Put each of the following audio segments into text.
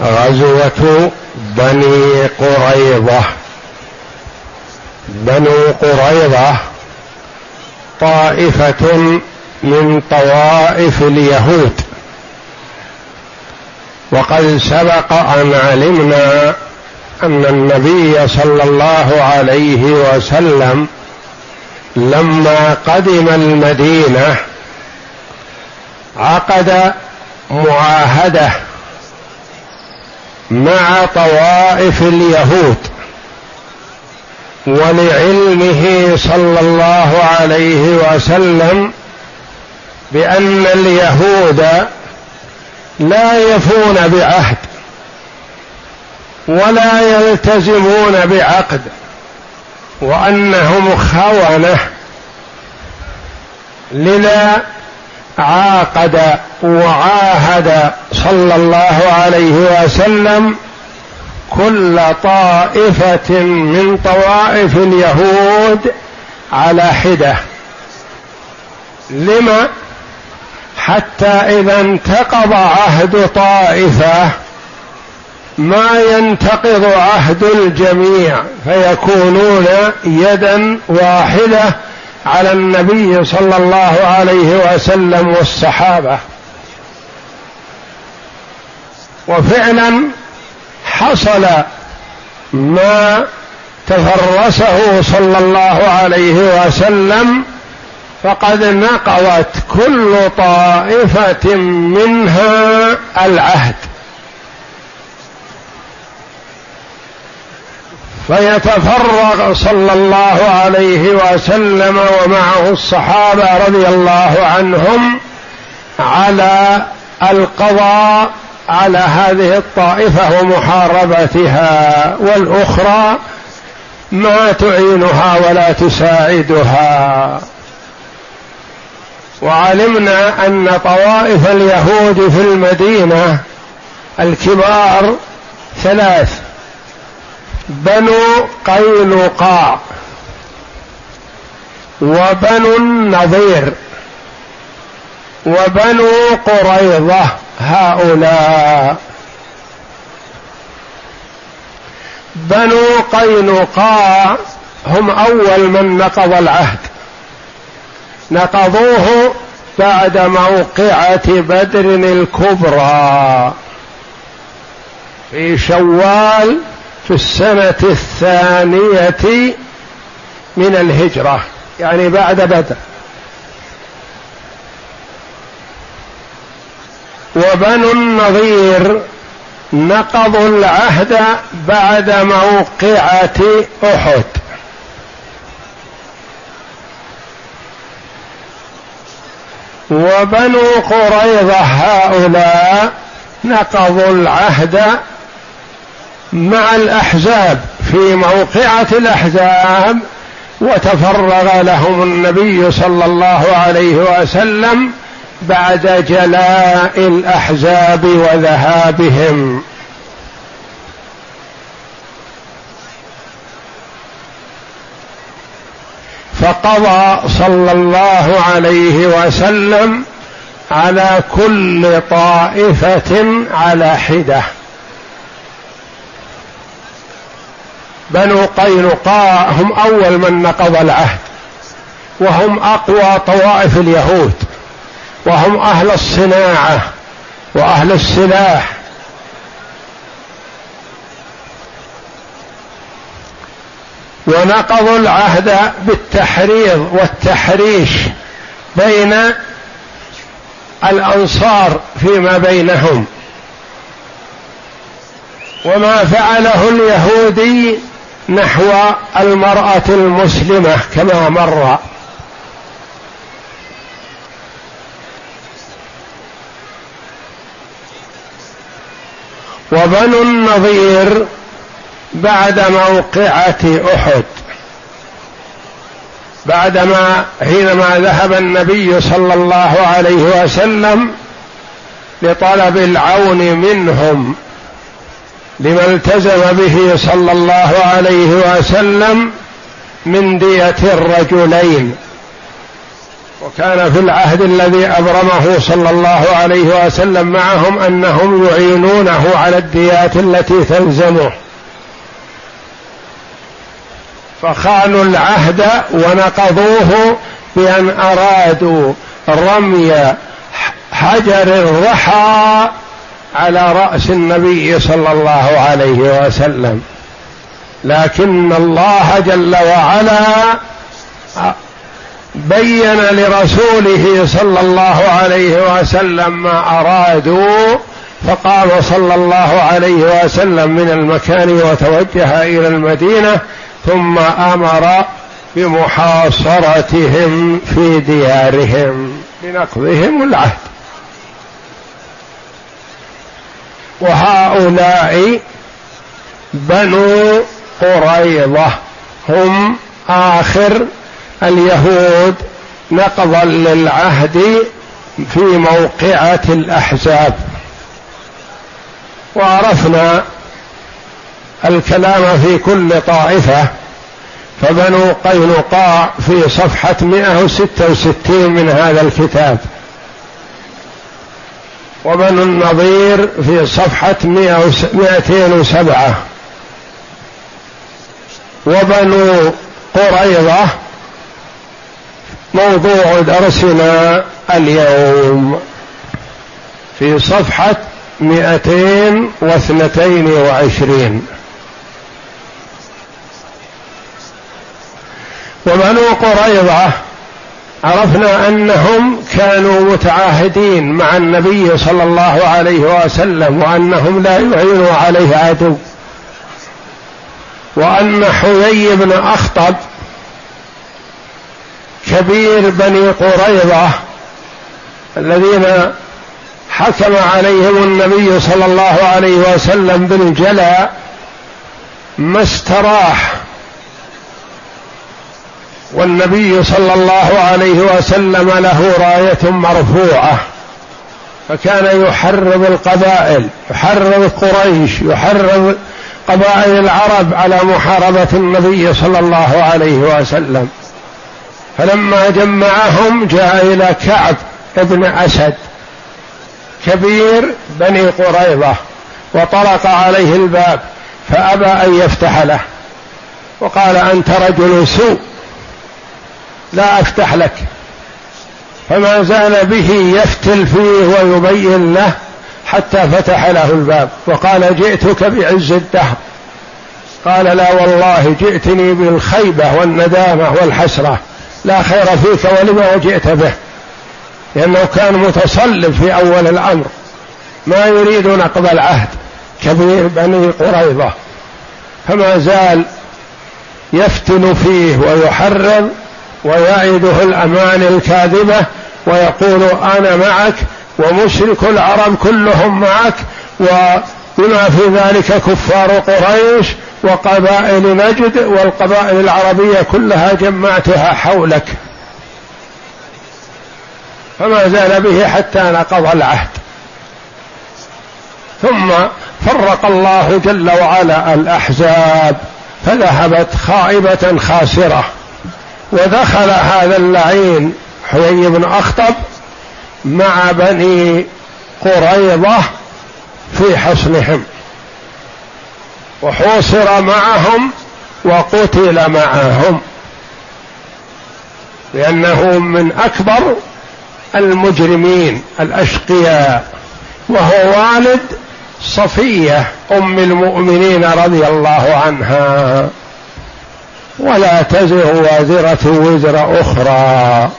غزوة بني قريظة. بنو قريظة طائفة من طوائف اليهود. وقد سبق أن علمنا أن النبي صلى الله عليه وسلم لما قدم المدينة عقد معاهدة مع طوائف اليهود ولعلمه صلى الله عليه وسلم بأن اليهود لا يفون بعهد ولا يلتزمون بعقد وأنهم خونة لذا عاقد وعاهد صلى الله عليه وسلم كل طائفة من طوائف اليهود على حدة. لما؟ حتى إذا انتقض عهد طائفة ما ينتقض عهد الجميع فيكونون يدا واحدة على النبي صلى الله عليه وسلم والصحابة. وفعلا حصل ما تفرسه صلى الله عليه وسلم فقد نقضت كل طائفة منها العهد. فيتفرغ صلى الله عليه وسلم ومعه الصحابة رضي الله عنهم على القضاء على هذه الطائفة ومحاربتها والأخرى ما تعينها ولا تساعدها. وعلمنا أن طوائف اليهود في المدينة الكبار ثلاث بنو قينقاع وبنو النضير وبنو قريظة هؤلاء. بنو قينقاع هم أول من نقض العهد. نقضوه بعد موقعة بدر الكبرى. في شوال في السنة الثانية من الهجرة يعني بعد بدر. وبنو النظير نقضوا العهد بعد موقعة أحد. وبنو قريظة هؤلاء نقضوا العهد مع الأحزاب في موقعة الأحزاب وتفرغ لهم النبي صلى الله عليه وسلم بعد جلاء الأحزاب وذهابهم. فقضى صلى الله عليه وسلم على كل طائفة على حدة. بنو قينقاع هم أول من نقض العهد وهم أقوى طوائف اليهود وهم أهل الصناعة وأهل السلاح. ونقضوا العهد بالتحريض والتحريش بين الأنصار فيما بينهم. وما فعله اليهودي نحو المرأة المسلمة كما مر. وبنو النظير بعد موقعة أحد. بعدما حينما ذهب النبي صلى الله عليه وسلم لطلب العون منهم لما التزم به صلى الله عليه وسلم من دية الرجلين. وكان في العهد الذي أبرمه صلى الله عليه وسلم معهم أنهم يعينونه على الديات التي تلزمه. فخانوا العهد ونقضوه بأن أرادوا رمي حجر الرحى على رأس النبي صلى الله عليه وسلم. لكن الله جل وعلا بين لرسوله صلى الله عليه وسلم ما أرادوا فقام صلى الله عليه وسلم من المكان وتوجه إلى المدينة ثم أمر بمحاصرتهم في ديارهم لنقضهم العهد. وهؤلاء بنو قريظة. هم آخر اليهود نقضا للعهد في موقعة الأحزاب. وعرفنا الكلام في كل طائفة. فبنو قينقاع في صفحة 166 من هذا الكتاب. وبنو النضير في صفحة 207 وبنو قريضة موضوع درسنا اليوم في صفحة مئتين واثنتين وعشرين. وبنو قريظة عرفنا أنهم كانوا متعاهدين مع النبي صلى الله عليه وسلم وأنهم لا يعينوا عليه عدو. وأن حيي بن أخطب كبير بني قريظة الذين حكم عليهم النبي صلى الله عليه وسلم بالجلاء ما استراح والنبي صلى الله عليه وسلم له راية مرفوعة. فكان يحرض القبائل يحرض قريش يحرض قبائل العرب على محاربة النبي صلى الله عليه وسلم. فلما جمعهم جاء إلى كعب ابن أسد كبير بني قريظة وطرق عليه الباب فأبى أن يفتح له. وقال أنت رجل سوء. لا أفتح لك. فما زال به يفتل فيه ويبين له حتى فتح له الباب. وقال جئتك بعز الدهر. قال لا والله جئتني بالخيبة والندامة والحسرة. لا خير فيك ولما جئت به. لأنه كان متصلب في أول الأمر. ما يريد نقض العهد كبير بني قريظة. فما زال يفتن فيه ويحرض ويعده الأمان الكاذبة ويقول أنا معك ومشرك العرب كلهم معك وبما في ذلك كفار قريش وقبائل نجد والقبائل العربية كلها جمعتها حولك. فما زال به حتى نقض العهد. ثم فرق الله جل وعلا الأحزاب فذهبت خائبة خاسرة. ودخل هذا اللعين حيي بن أخطب مع بني قريضه في حصنهم. وحوصر معهم وقتل معهم. لأنه من أكبر المجرمين الأشقياء. وهو والد صفية أم المؤمنين رضي الله عنها. ولا تزر وازرة وزر أخرى.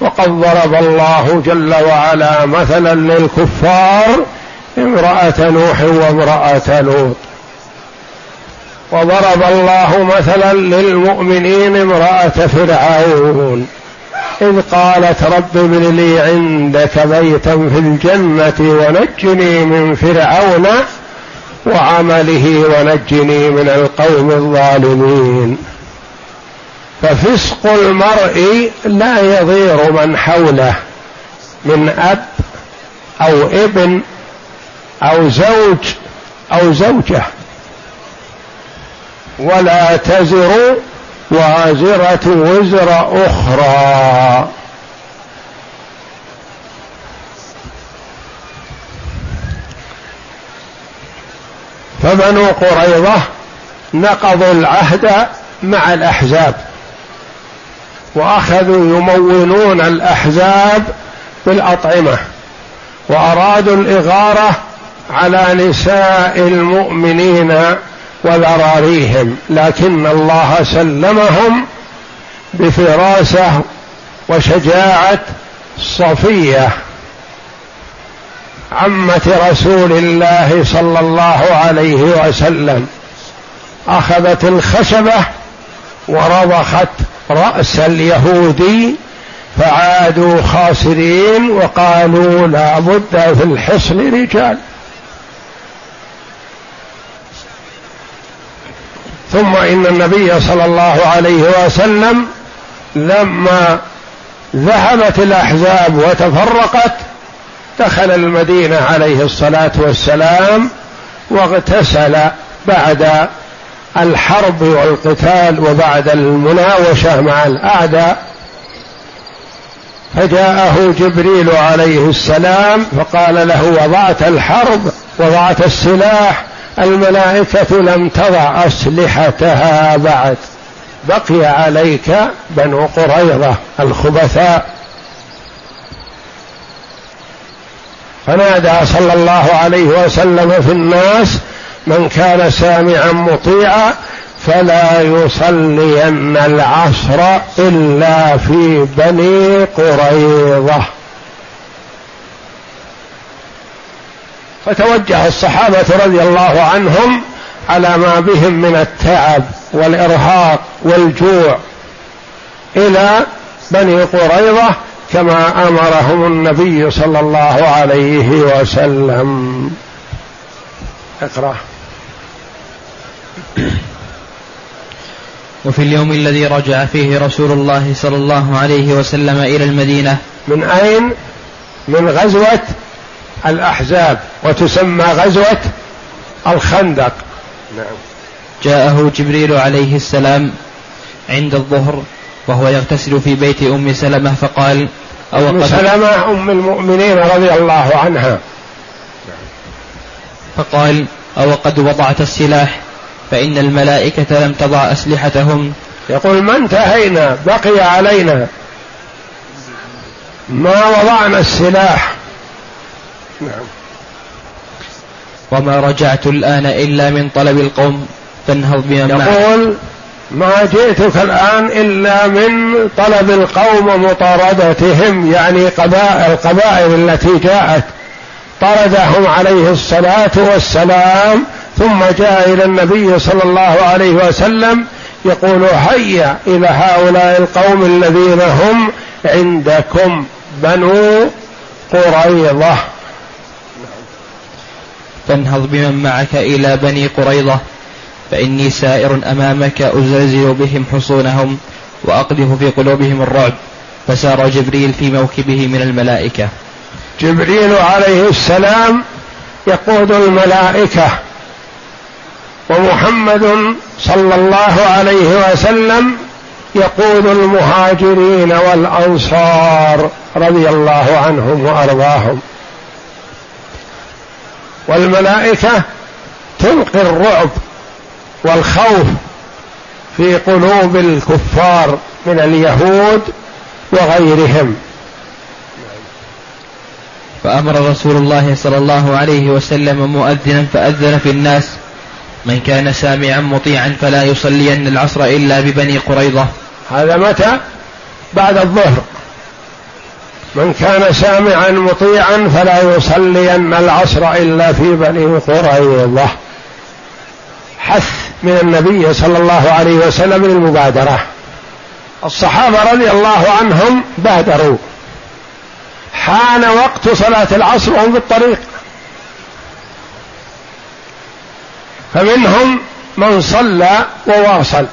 وقد ضرب الله جل وعلا مثلا للكفار امرأة نوح وامرأة لوط. وضرب الله مثلا للمؤمنين امرأة فرعون. إذ قالت رب ابن لي عندك بيتا في الجنة ونجني من فرعون. وعمله ونجني من القوم الظالمين. ففسق المرء لا يضير من حوله من أب أو ابن أو زوج أو زوجة. ولا تزر وازرة وزر أخرى. فبنو قريظة نقضوا العهد مع الأحزاب وأخذوا يمونون الأحزاب بالأطعمة وأرادوا الإغارة على نساء المؤمنين وذراريهم لكن الله سلمهم بفراسة وشجاعة صفية. عمة رسول الله صلى الله عليه وسلم. أخذت الخشبة ورضخت رأس اليهودي فعادوا خاسرين وقالوا لا بد في الحصن رجال. ثم إن النبي صلى الله عليه وسلم لما ذهبت الأحزاب وتفرقت دخل المدينة عليه الصلاة والسلام واغتسل بعد الحرب والقتال وبعد المناوشة مع الأعداء. فجاءه جبريل عليه السلام فقال له وضعت الحرب وضعت السلاح الملائكة لم تضع أسلحتها بعد بقي عليك بنو قريظة الخبثاء. فنادى صلى الله عليه وسلم في الناس من كان سامعا مطيعا فلا يصلين العصر إلا في بني قريظة. فتوجه الصحابة رضي الله عنهم على ما بهم من التعب والإرهاق والجوع إلى بني قريظة كما أمرهم النبي صلى الله عليه وسلم. اقرأ. وفي اليوم الذي رجع فيه رسول الله صلى الله عليه وسلم إلى المدينة. من أين؟ من غزوة الأحزاب وتسمى غزوة الخندق. نعم. جاءه جبريل عليه السلام عند الظهر. وهو يغتسل في بيت أم سلمة فقال أو أم سلمة أم المؤمنين رضي الله عنها. فقال أو قد وضعت السلاح فإن الملائكة لم تضع أسلحتهم. يقول ما انتهينا بقي علينا. ما وضعنا السلاح. نعم. وما رجعت الآن إلا من طلب القوم فانهض بمن يقول ما جئتك الآن إلا من طلب القوم ومطاردتهم يعني قبائل القبائل التي جاءت. طردهم عليه الصلاة والسلام ثم جاء إلى النبي صلى الله عليه وسلم يقول هيا إلى هؤلاء القوم الذين هم عندكم بنو قريظة. فانهض بمن معك إلى بني قريظة. فإني سائر أمامك أزلزل بهم حصونهم وأقذف في قلوبهم الرعب فسار جبريل في موكبه من الملائكة. جبريل عليه السلام يقود الملائكة ومحمد صلى الله عليه وسلم يقود المهاجرين والأنصار رضي الله عنهم وأرضاهم. والملائكة تلقي الرعب والخوف في قلوب الكفار من اليهود وغيرهم. فأمر رسول الله صلى الله عليه وسلم مؤذنا فأذن في الناس. من كان سامعا مطيعا فلا يصلين العصر إلا ببني قريظة. هذا متى؟ بعد الظهر. من كان سامعا مطيعا فلا يصلين العصر إلا في بني قريظة. حث. من النبي صلى الله عليه وسلم للمبادرة الصحابة رضي الله عنهم بادروا. حان وقت صلاة العصر وهم في الطريق. فمنهم من صلى وواصل.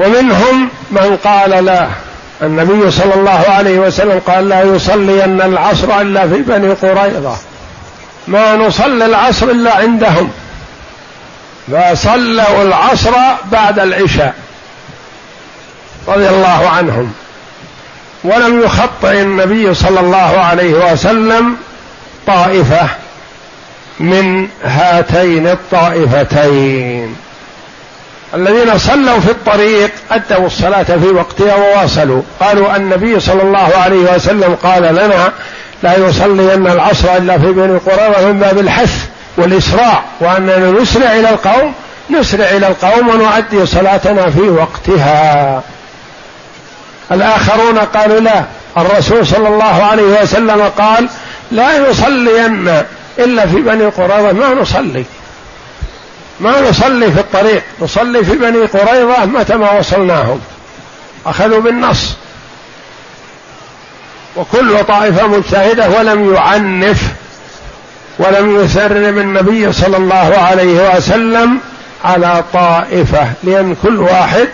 ومنهم من قال لا. النبي صلى الله عليه وسلم قال لا يصلين العصر إلا في بني قريظة. ما نصلي العصر إلا عندهم. فصلوا العصر بعد العشاء رضي الله عنهم. ولم يخطئ النبي صلى الله عليه وسلم طائفة من هاتين الطائفتين. الذين صلوا في الطريق أدوا الصلاة في وقتها وواصلوا. قالوا النبي صلى الله عليه وسلم قال لنا لا يصلين العصر إلا في بني قريظة من باب الحث. والإسراع وأننا نسرع إلى القوم نسرع إلى القوم ونؤدي صلاتنا في وقتها. الآخرون قالوا لا الرسول صلى الله عليه وسلم قال لا يصلين إلا في بني قريظة. ما نصلي. ما نصلي في الطريق نصلي في بني قريظة متى ما وصلناهم. أخذوا بالنص. وكل طائفة مجتهدة ولم يعنف. ولم يسرم النبي صلى الله عليه وسلم على طائفة لأن كل واحد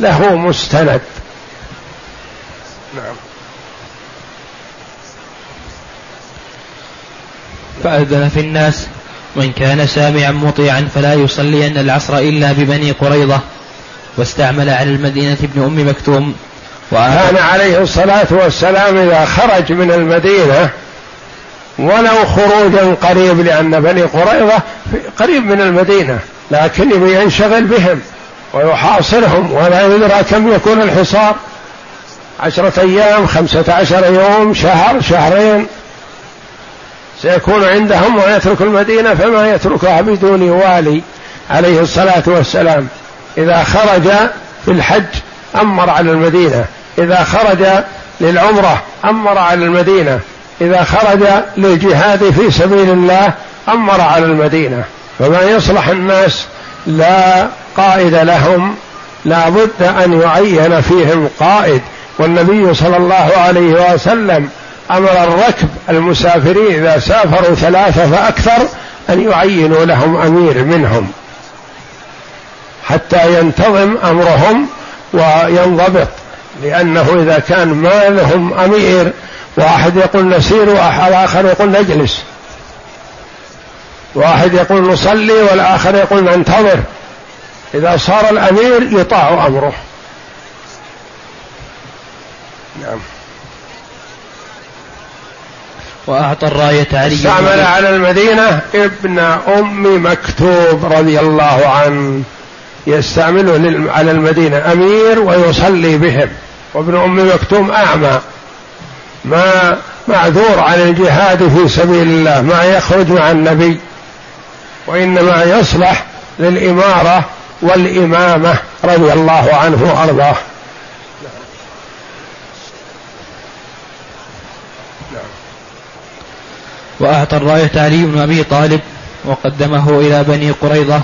له مستند. نعم. فأذن في الناس وإن كان سامعا مطيعا فلا يصلين العصر إلا ببني قريظة. واستعمل على المدينة ابن أم مكتوم. كان عليه الصلاة والسلام إذا خرج من المدينة ولو خروجا قريب لأن بني قريظة قريب من المدينة لكن ينشغل بهم ويحاصرهم ولا يدرى كم يكون الحصار. عشرة أيام خمسة عشر يوم شهر شهرين. سيكون عندهم ويترك المدينة فما يتركها بدون والي عليه الصلاة والسلام. إذا خرج في الحج أمر على المدينة إذا خرج للعمرة أمر على المدينة. إذا خرج للجهاد في سبيل الله أمر على المدينة. فما يصلح الناس لا قائد لهم لا بد أن يعين فيهم قائد. والنبي صلى الله عليه وسلم أمر الركب المسافرين إذا سافروا ثلاثة فأكثر أن يعينوا لهم أمير منهم حتى ينتظم أمرهم وينضبط لأنه إذا كان ما لهم أمير واحد يقول نسير واخر يقول نجلس. واحد يقول نصلي والآخر يقول ننتظر. إذا صار الأمير يطاع أمره. نعم. وأعطى الراية علي استعمل على المدينة ابن أم مكتوب رضي الله عنه. يستعمله على المدينة أمير ويصلي بهم. وابن أم مكتوم أعمى. ما معذور عن الجهاد في سبيل الله ما يخرج مع النبي وإنما يصلح للإمارة والإمامة رضي الله عنه وأرضاه. وأعطى الراية علي بن أبي طالب وقدمه إلى بني قريظة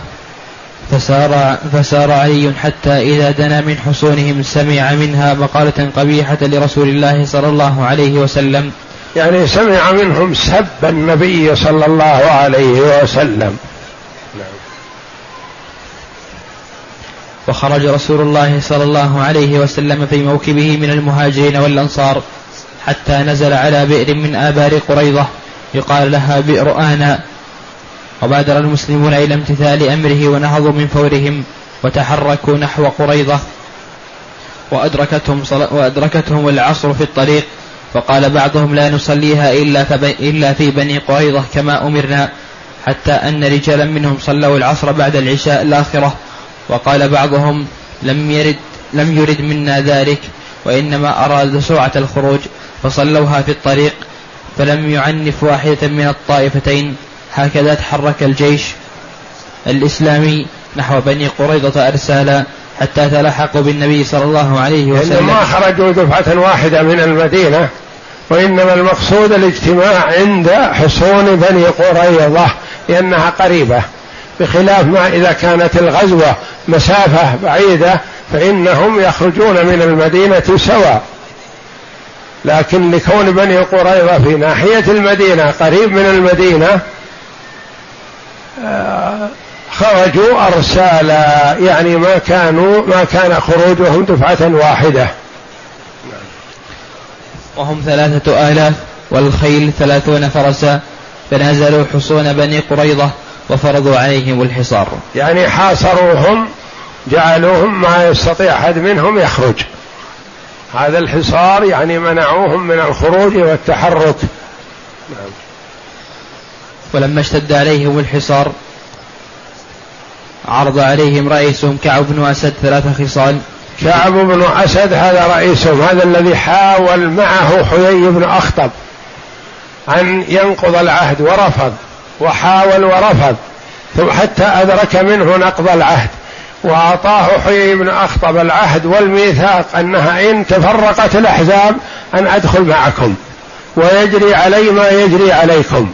فسار, فسار علي حتى إذا دنا من حصونهم سمع منها مقالة قبيحة لرسول الله صلى الله عليه وسلم يعني سمع منهم سب النبي صلى الله عليه وسلم. وخرج رسول الله صلى الله عليه وسلم في موكبه من المهاجرين والأنصار حتى نزل على بئر من آبار قريظة يقال لها بئر آنا وبادر المسلمون إلى امتثال أمره ونهضوا من فورهم وتحركوا نحو قريضة وأدركتهم, وأدركتهم العصر في الطريق فقال بعضهم لا نصليها إلا, إلا في بني قريضة كما أمرنا حتى أن رجالا منهم صلوا العصر بعد العشاء الآخرة وقال بعضهم لم يرد لم يرد منا ذلك وإنما أراد سرعة الخروج فصلوها في الطريق فلم يعنف واحدة من الطائفتين هكذا تحرك الجيش الإسلامي نحو بني قريظة أرسالا حتى تلحقوا بالنبي صلى الله عليه وسلم. ما خرجوا دفعة واحدة من المدينة وإنما المقصود الاجتماع عند حصون بني قريظة لأنها قريبة. بخلاف ما إذا كانت الغزوة مسافة بعيدة فإنهم يخرجون من المدينة سوا لكن لكون بني قريظة في ناحية المدينة قريب من المدينة خرجوا أرسالا يعني ما كانوا ما كان خروجهم دفعة واحدة. وهم ثلاثة آلاف والخيل ثلاثون فرسا فنزلوا حصون بني قريظة وفرضوا عليهم الحصار. يعني حاصروهم جعلوهم ما يستطيع أحد منهم يخرج. هذا الحصار يعني منعوهم من الخروج والتحرك. نعم. ولما اشتد عليهم الحصار عرض عليهم رئيسهم كعب بن أسد ثلاث خصال. كعب بن أسد هذا رئيسهم هذا الذي حاول معه حيي بن أخطب أن ينقض العهد ورفض وحاول ورفض ثم حتى أدرك منه نقض العهد وأعطاه حيي بن أخطب العهد والميثاق أنها إن تفرقت الأحزاب أن أدخل معكم ويجري علي ما يجري عليكم.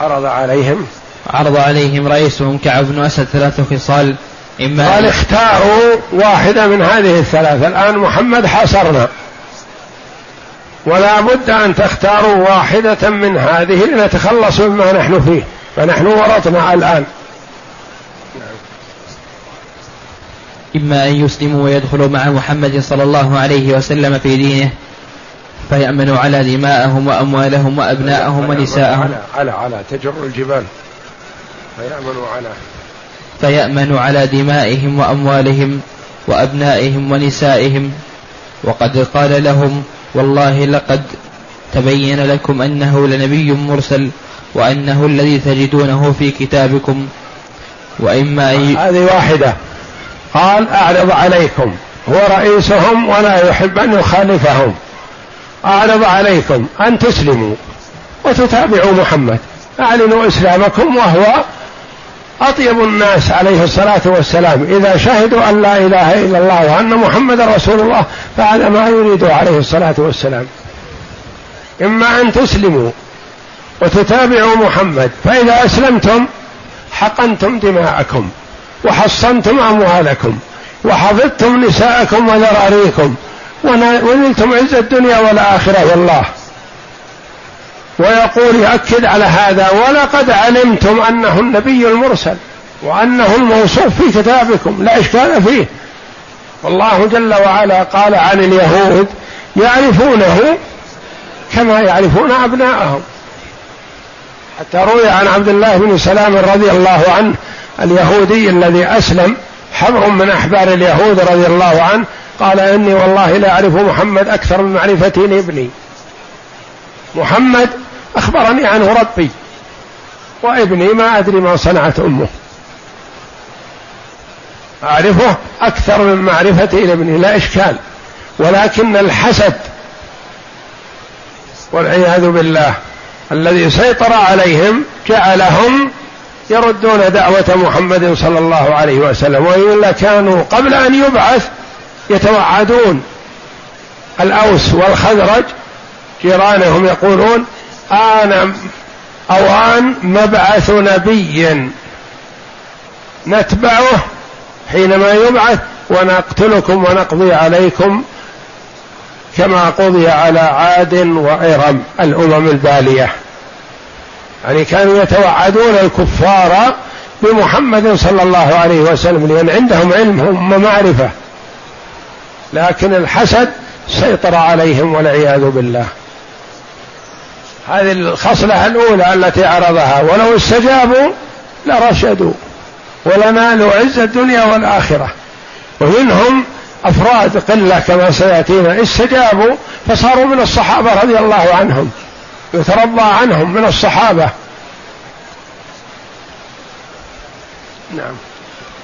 عرض عليهم. عرض عليهم رئيسهم كعب بن أسد ثلاث خصال. إما قال اختاروا واحدة من هذه الثلاثة. الآن محمد حاصرنا. ولا بد أن تختاروا واحدة من هذه لنتخلص مما نحن فيه. فنحن ورطنا الآن. إما أن يسلموا ويدخلوا مع محمد صلى الله عليه وسلم في دينه. فيأمنوا على دماءهم وأموالهم وأبناءهم ونساءهم. على على على تجر الجبال. فيأمنوا على فيأمنوا على دمائهم وأموالهم وأبنائهم ونسائهم. وقد قال لهم والله لقد تبين لكم أنه لنبي مرسل وأنه الذي تجدونه في كتابكم. وإما أن هذه واحدة. قال أعرض عليكم. هو رئيسهم ولا يحب أن يخالفهم. أعرض عليكم أن تسلموا وتتابعوا محمد. أعلنوا إسلامكم وهو أطيب الناس عليه الصلاة والسلام. إذا شهدوا أن لا إله إلا الله وأن محمد رسول الله فهذا ما يريد عليه الصلاة والسلام. إما أن تسلموا وتتابعوا محمد فإذا أسلمتم حقنتم دماءكم وحصنتم أموالكم وحفظتم نساءكم وذراريكم ونلتم عز الدنيا والآخرة والله. ويقول يؤكد على هذا ولقد علمتم أنه النبي المرسل وأنه الموصوف في كتابكم لا إشكال فيه. والله جل وعلا قال عن اليهود يعرفونه كما يعرفون أبناءهم. حتى روي عن عبد الله بن سلام رضي الله عنه اليهودي الذي أسلم حبر من أحبار اليهود رضي الله عنه قال إني والله لا أعرف محمد أكثر من معرفتي لابني محمد أخبرني عنه ربي وابني ما أدري ما صنعت أمه. أعرفه أكثر من معرفتي لابني لا إشكال. ولكن الحسد والعياذ بالله الذي سيطر عليهم جعلهم يردون دعوة محمد صلى الله عليه وسلم وإلا كانوا قبل أن يبعث يتوعدون. الأوس والخزرج جيرانهم يقولون آن أوان مبعث نبي نتبعه حينما يبعث ونقتلكم ونقضي عليكم كما قضي على عاد وإرم الأمم البالية. يعني كانوا يتوعدون الكفار بمحمد صلى الله عليه وسلم لأن عندهم علم هم معرفة لكن الحسد سيطر عليهم والعياذ بالله. هذه الخصلة الأولى التي عرضها ولو استجابوا لرشدوا ولنالوا عز الدنيا والآخرة. ومنهم أفراد قلة كما سيأتينا استجابوا فصاروا من الصحابة رضي الله عنهم يترضى عنهم من الصحابة. نعم.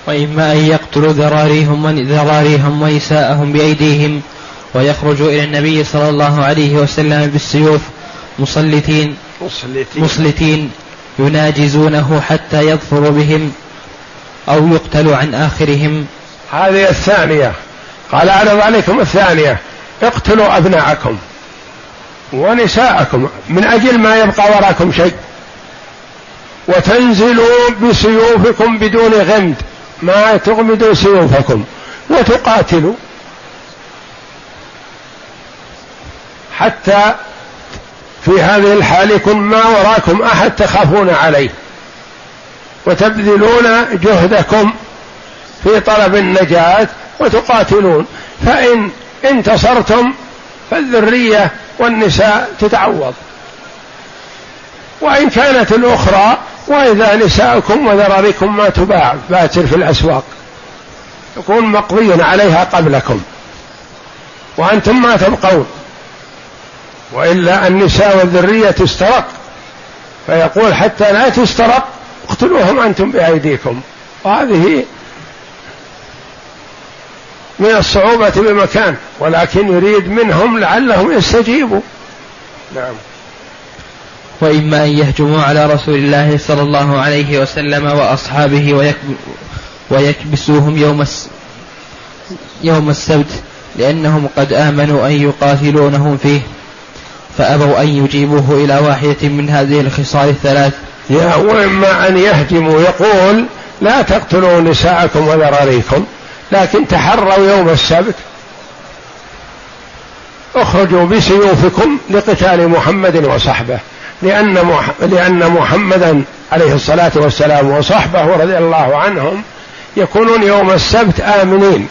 وإما أن يقتلوا ذراريهم ذراريهم ونساءهم بأيديهم ويخرجوا إلى النبي صلى الله عليه وسلم بالسيوف مسلتين مسلتين, مسلتين يناجزونه حتى يظفر بهم أو يقتل عن آخرهم. هذه الثانية. قال أعرض عليكم الثانية. اقتلوا أبناءكم ونساءكم. من أجل ما يبقى وراكم شيء. وتنزلوا بسيوفكم بدون غمد. ما تغمدوا سيوفكم وتقاتلوا في هذه الحال يكون ما وراكم أحد تخافون عليه وتبذلون جهدكم في طلب النجاة وتقاتلون. فإن انتصرتم فالذرية والنساء تتعوض. وإن كانت الأخرى وإذا نساؤكم وذراريكم ما تباع باتر في الأسواق. تكون مقضي عليها قبلكم. وأنتم ما تبقون. وإلا النساء والذرية تسترق فيقول حتى لا تسترق اقتلوهم أنتم بأيديكم. وهذه من الصعوبة بمكان ولكن يريد منهم لعلهم يستجيبوا. نعم. وإما أن يهجموا على رسول الله صلى الله عليه وسلم وأصحابه ويكبسوهم يوم يوم السبت لأنهم قد آمنوا أن يقاتلونهم فيه. فأبوا أن يجيبوه إلى واحدة من هذه الخصال الثلاث. يا وإما أن يهجموا يقول لا تقتلوا نساءكم وذراريكم لكن تحروا يوم السبت. اخرجوا بسيوفكم لقتال محمد وصحبه. لأن لأن محمدا عليه الصلاة والسلام وصحبه رضي الله عنهم يكونون يوم السبت آمنين.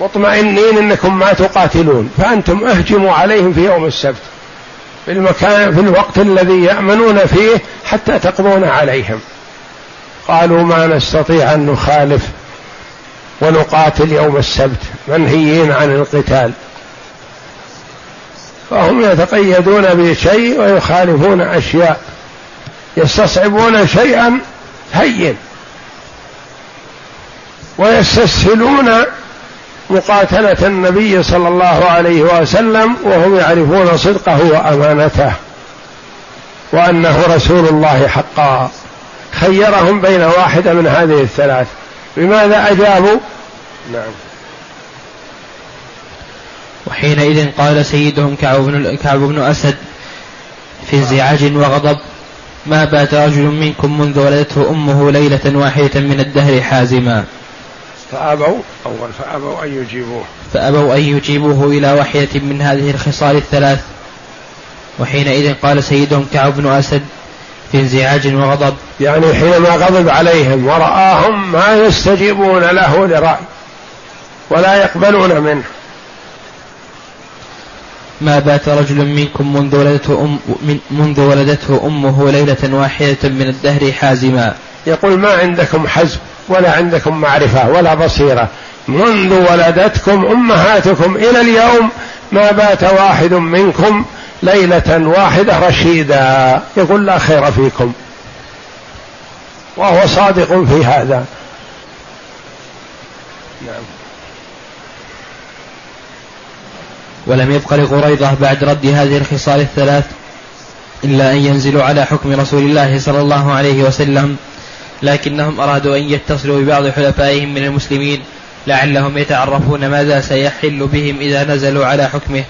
مطمئنين إنكم ما تقاتلون. فأنتم أهجموا عليهم في يوم السبت. في المكان في الوقت الذي يأمنون فيه حتى تقضون عليهم. قالوا ما نستطيع أن نخالف ونقاتل يوم السبت منهيين عن القتال. فهم يتقيدون بشيء ويخالفون أشياء. يستصعبون شيئا هين. ويستسهلون مقاتلة النبي صلى الله عليه وسلم وهم يعرفون صدقه وأمانته وأنه رسول الله حقا. خيرهم بين واحدة من هذه الثلاث. بماذا أجابوا؟ نعم. وحينئذ قال سيدهم كعب بن, كعب بن أسد في انزعاج وغضب ما بات رجل منكم منذ ولدته أمه ليلة واحدة من الدهر حازما. فأبوا أول فأبوا أن يجيبوه. فأبوا أن يجيبوه إلى واحدة من هذه الخصال الثلاث. وحينئذ قال سيدهم كعب بن أسد في انزعاج وغضب يعني حينما غضب عليهم ورآهم ما يستجيبون له لرأي ولا يقبلون منه. ما بات رجل منكم منذ ولدته, أم منذ ولدته أمه ليلة واحدة من الدهر حازما. يقول ما عندكم حزم ولا عندكم معرفة ولا بصيرة. منذ ولدتكم أمهاتكم إلى اليوم ما بات واحد منكم ليلة واحدة رشيدا. يقول لا خير فيكم. وهو صادق في هذا. نعم. ولم يبق لقريضة بعد رد هذه الخصال الثلاث إلا أن ينزلوا على حكم رسول الله صلى الله عليه وسلم لكنهم أرادوا أن يتصلوا ببعض حلفائهم من المسلمين لعلهم يتعرفون ماذا سيحل بهم إذا نزلوا على حكمه.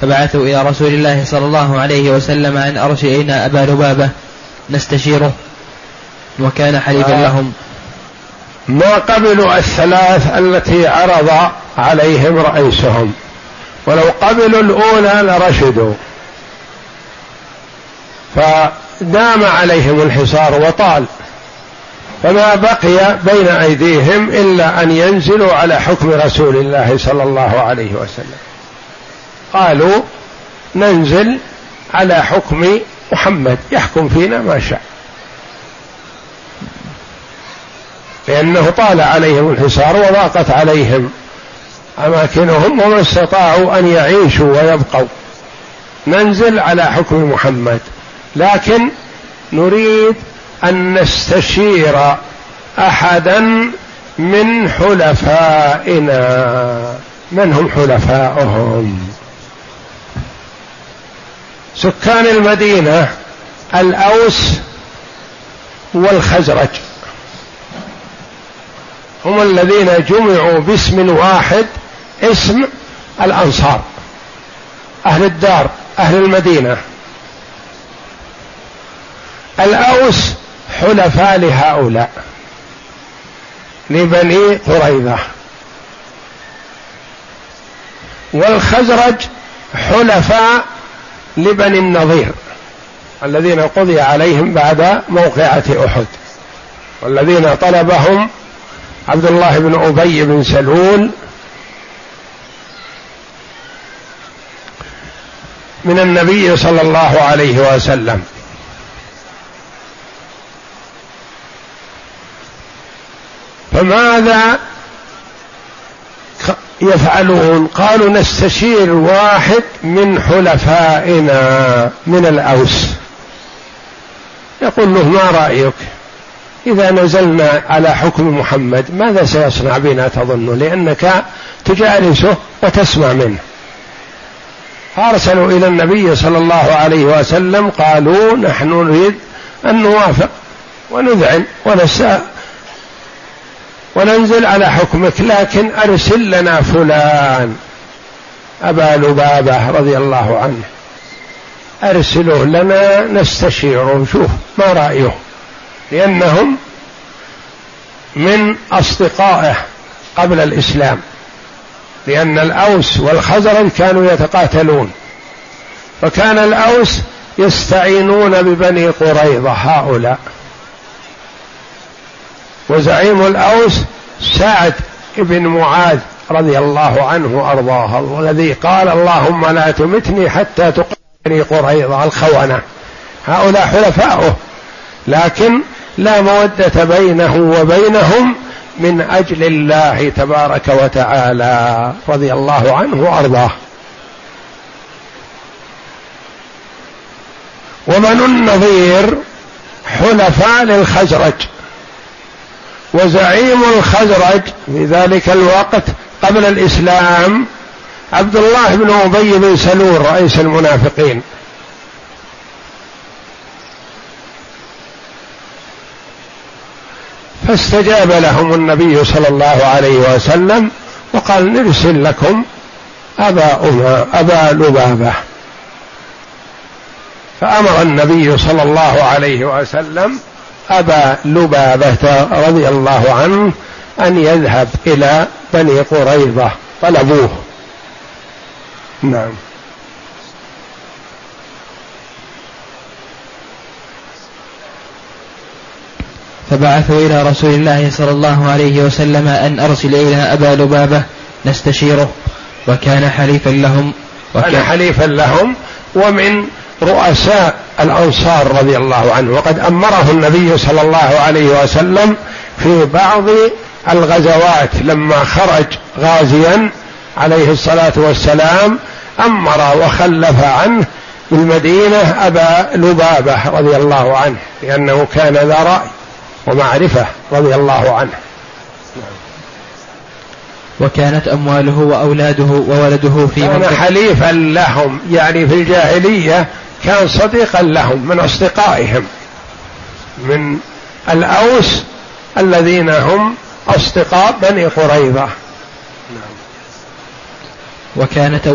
فبعثوا إلى رسول الله صلى الله عليه وسلم أن إلينا أبا لبابة نستشيره. وكان حليفا آه. لهم. ما قبلوا الثلاث التي عرض عليهم رئيسهم. ولو قبلوا الأولى لرشدوا. فدام عليهم الحصار وطال. فما بقي بين أيديهم إلا أن ينزلوا على حكم رسول الله صلى الله عليه وسلم. قالوا ننزل على حكم محمد يحكم فينا ما شاء. لأنه طال عليهم الحصار وضاقت عليهم. أماكنهم وما استطاعوا أن يعيشوا ويبقوا. ننزل على حكم محمد. لكن نريد أن نستشير أحدا من حلفائنا. من هم حلفاؤهم؟ سكان المدينة الأوس والخزرج. هم الذين جمعوا باسم واحد اسم الأنصار. أهل الدار أهل المدينة. الأوس حلفاء لهؤلاء. لبني قريظة. والخزرج حلفاء لبني النظير الذين قضي عليهم بعد موقعة أحد. والذين طلبهم عبد الله بن أبي بن سلول من النبي صلى الله عليه وسلم. فماذا يفعلون؟ قالوا نستشير واحد من حلفائنا من الأوس. يقول له ما رأيك؟ إذا نزلنا على حكم محمد ماذا سيصنع بنا تظن؟ لأنك تجالسه وتسمع منه. فارسلوا إلى النبي صلى الله عليه وسلم قالوا نحن نريد أن نوافق ونذعن ونسأ وننزل على حكمك لكن أرسل لنا فلان أبا لبابة رضي الله عنه. ارسله لنا نستشيره شوف ما رأيه لأنهم من أصدقائه قبل الإسلام. لأن الأوس والخزرج كانوا يتقاتلون. فكان الأوس يستعينون ببني قريظة هؤلاء. وزعيم الأوس سعد بن معاذ رضي الله عنه وأرضاه الذي قال اللهم لا تمتني حتى تقتلني قريضة الخونة. هؤلاء حلفاؤه لكن لا مودة بينه وبينهم من أجل الله تبارك وتعالى رضي الله عنه وأرضاه. ومن النظير حلفاء للخزرج وزعيم الخزرج في ذلك الوقت قبل الإسلام عبد الله بن أبي بن سلول رئيس المنافقين. فاستجاب لهم النبي صلى الله عليه وسلم وقال نرسل لكم أبا أبا لبابة. فأمر النبي صلى الله عليه وسلم أبا لبابة رضي الله عنه أن يذهب إلى بني قريظة طلبوه. نعم. فبعثوا إلى رسول الله صلى الله عليه وسلم أن أرسل إلينا أبا لبابة نستشيره. وكان حليفا لهم. وكان حليفا لهم ومن رؤساء الأنصار رضي الله عنه. وقد أمره النبي صلى الله عليه وسلم في بعض الغزوات لما خرج غازيا عليه الصلاة والسلام أمر وخلف عنه بالمدينة أبا لبابة رضي الله عنه لأنه كان ذا رأي. ومعرفة رضي الله عنه وكانت أمواله وأولاده وولده في كان حليفا لهم يعني في الجاهلية كان صديقا لهم من أصدقائهم من الأوس الذين هم أصدقاء بني قريظة نعم. وكانت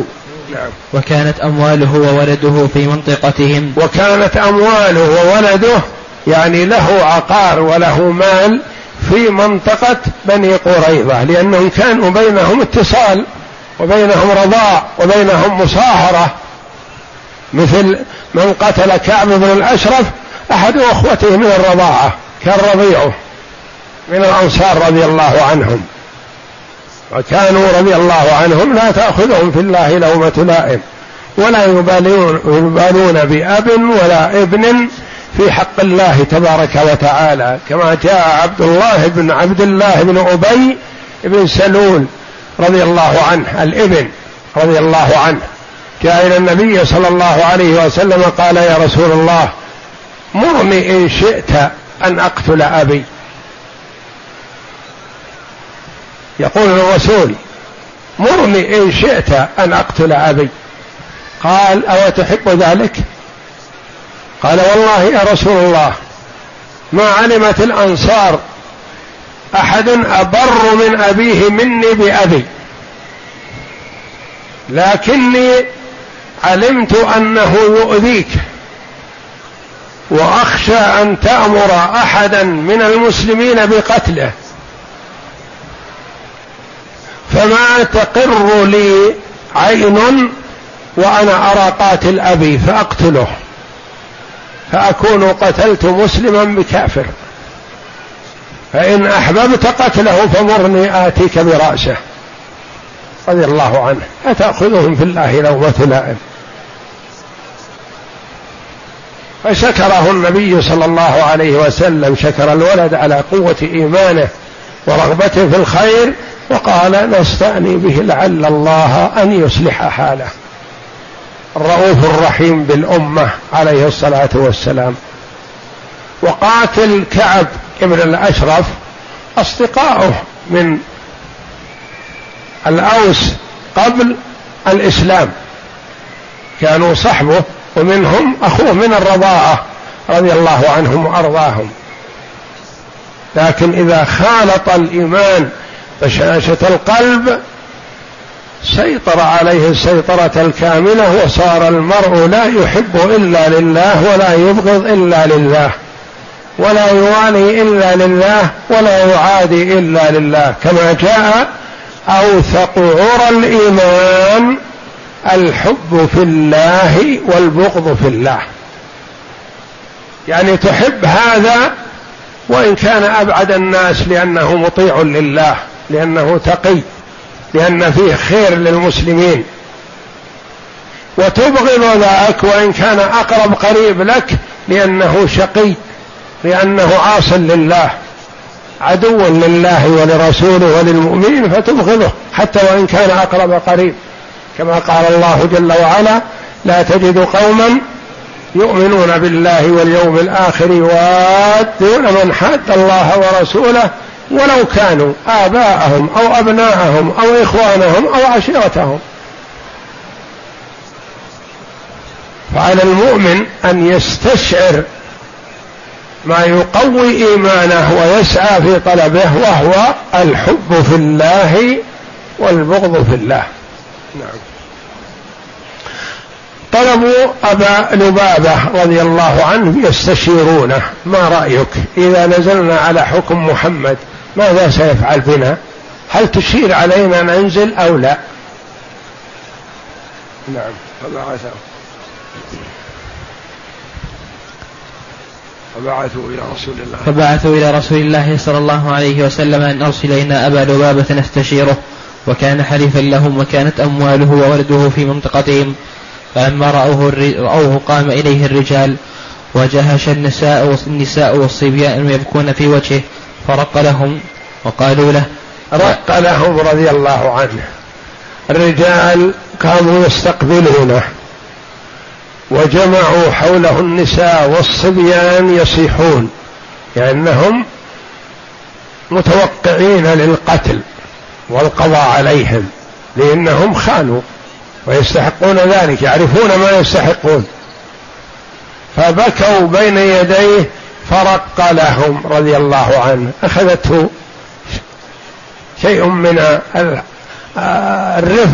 نعم. وكانت أمواله وولده في منطقتهم وكانت أمواله وولده يعني له عقار وله مال في منطقة بني قريظة لأنهم كانوا بينهم اتصال وبينهم رضاع وبينهم مصاهرة. مثل من قتل كعب بن الأشرف أحد أخوته من الرضاعة كان رضيعه من الأنصار رضي الله عنهم. وكانوا رضي الله عنهم لا تأخذهم في الله لومة لائم ولا يبالون, يبالون بأب ولا ابن في حق الله تبارك وتعالى كما جاء عبد الله بن عبد الله بن أبي بن سلول رضي الله عنه الإبن رضي الله عنه. جاء إلى النبي صلى الله عليه وسلم قال يا رسول الله مرني إن شئت أن أقتل أبي. يقول الرسول مرني إن شئت أن أقتل أبي. قال أو تحب ذلك؟ قال والله يا رسول الله ما علمت الأنصار احد أبر من أبيه مني بأبي. لكني علمت أنه يؤذيك وأخشى أن تأمر أحدا من المسلمين بقتله. فما تقر لي عين وأنا أرى قاتل أبي فأقتله. فأكون قتلت مسلما بكافر. فإن أحببت قتله فمرني آتيك برأسه. رضي الله عنه. أتأخذهم في الله لومة لائم. فشكره النبي صلى الله عليه وسلم. شكر الولد على قوة إيمانه ورغبته في الخير وقال نستأني به لعل الله أن يصلح حاله. الرؤوف الرحيم بالأمة عليه الصلاة والسلام. وقاتل كعب ابن الأشرف أصدقاؤه من الأوس قبل الإسلام. كانوا صحبه ومنهم أخوه من الرضاعة رضي الله عنهم وأرضاهم. لكن إذا خالط الإيمان بشاشة القلب سيطر عليه السيطرة الكاملة وصار المرء لا يحب إلا لله ولا يبغض إلا لله ولا يوالي إلا لله ولا يعادي إلا لله كما جاء أوثق عرى الإيمان الحب في الله والبغض في الله يعني تحب هذا وإن كان أبعد الناس لأنه مطيع لله لأنه تقي لأن فيه خير للمسلمين. وتبغض ذاك وإن كان أقرب قريب لك لأنه شقي لأنه عاص لله عدو لله ولرسوله وللمؤمنين فتبغضه حتى وإن كان أقرب قريب. كما قال الله جل وعلا لا تجد قوما يؤمنون بالله واليوم الآخر يوادون من حاد الله ورسوله ولو كانوا آباءهم أو أبناءهم أو إخوانهم أو عشيرتهم. فعلى المؤمن أن يستشعر ما يقوي إيمانه ويسعى في طلبه وهو الحب في الله والبغض في الله. نعم. طلبوا أبا لبابة رضي الله عنه يستشيرونه ما رأيك إذا نزلنا على حكم محمد ماذا سيفعل بنا؟ هل تشير علينا ننزل أو لا؟ نعم فبعثوا فبعثوا إلى رسول الله. فبعثوا إلى رسول الله صلى الله عليه وسلم أن أرسل إلينا أبا لبابة نستشيره وكان حليفا لهم وكانت أمواله وولده في منطقتهم. فلما رأوه, رأوه قام إليه الرجال وجهش النساء النساء والصبيان يبكون في وجهه. فرق لهم وقالوا له رق لهم رضي الله عنه. الرجال كانوا يستقبلونه وجمعوا حوله النساء والصبيان يصيحون لأنهم متوقعين للقتل والقضاء عليهم لأنهم خانوا ويستحقون ذلك يعرفون ما يستحقون. فبكوا بين يديه فرق لهم رضي الله عنه. أخذته شيء من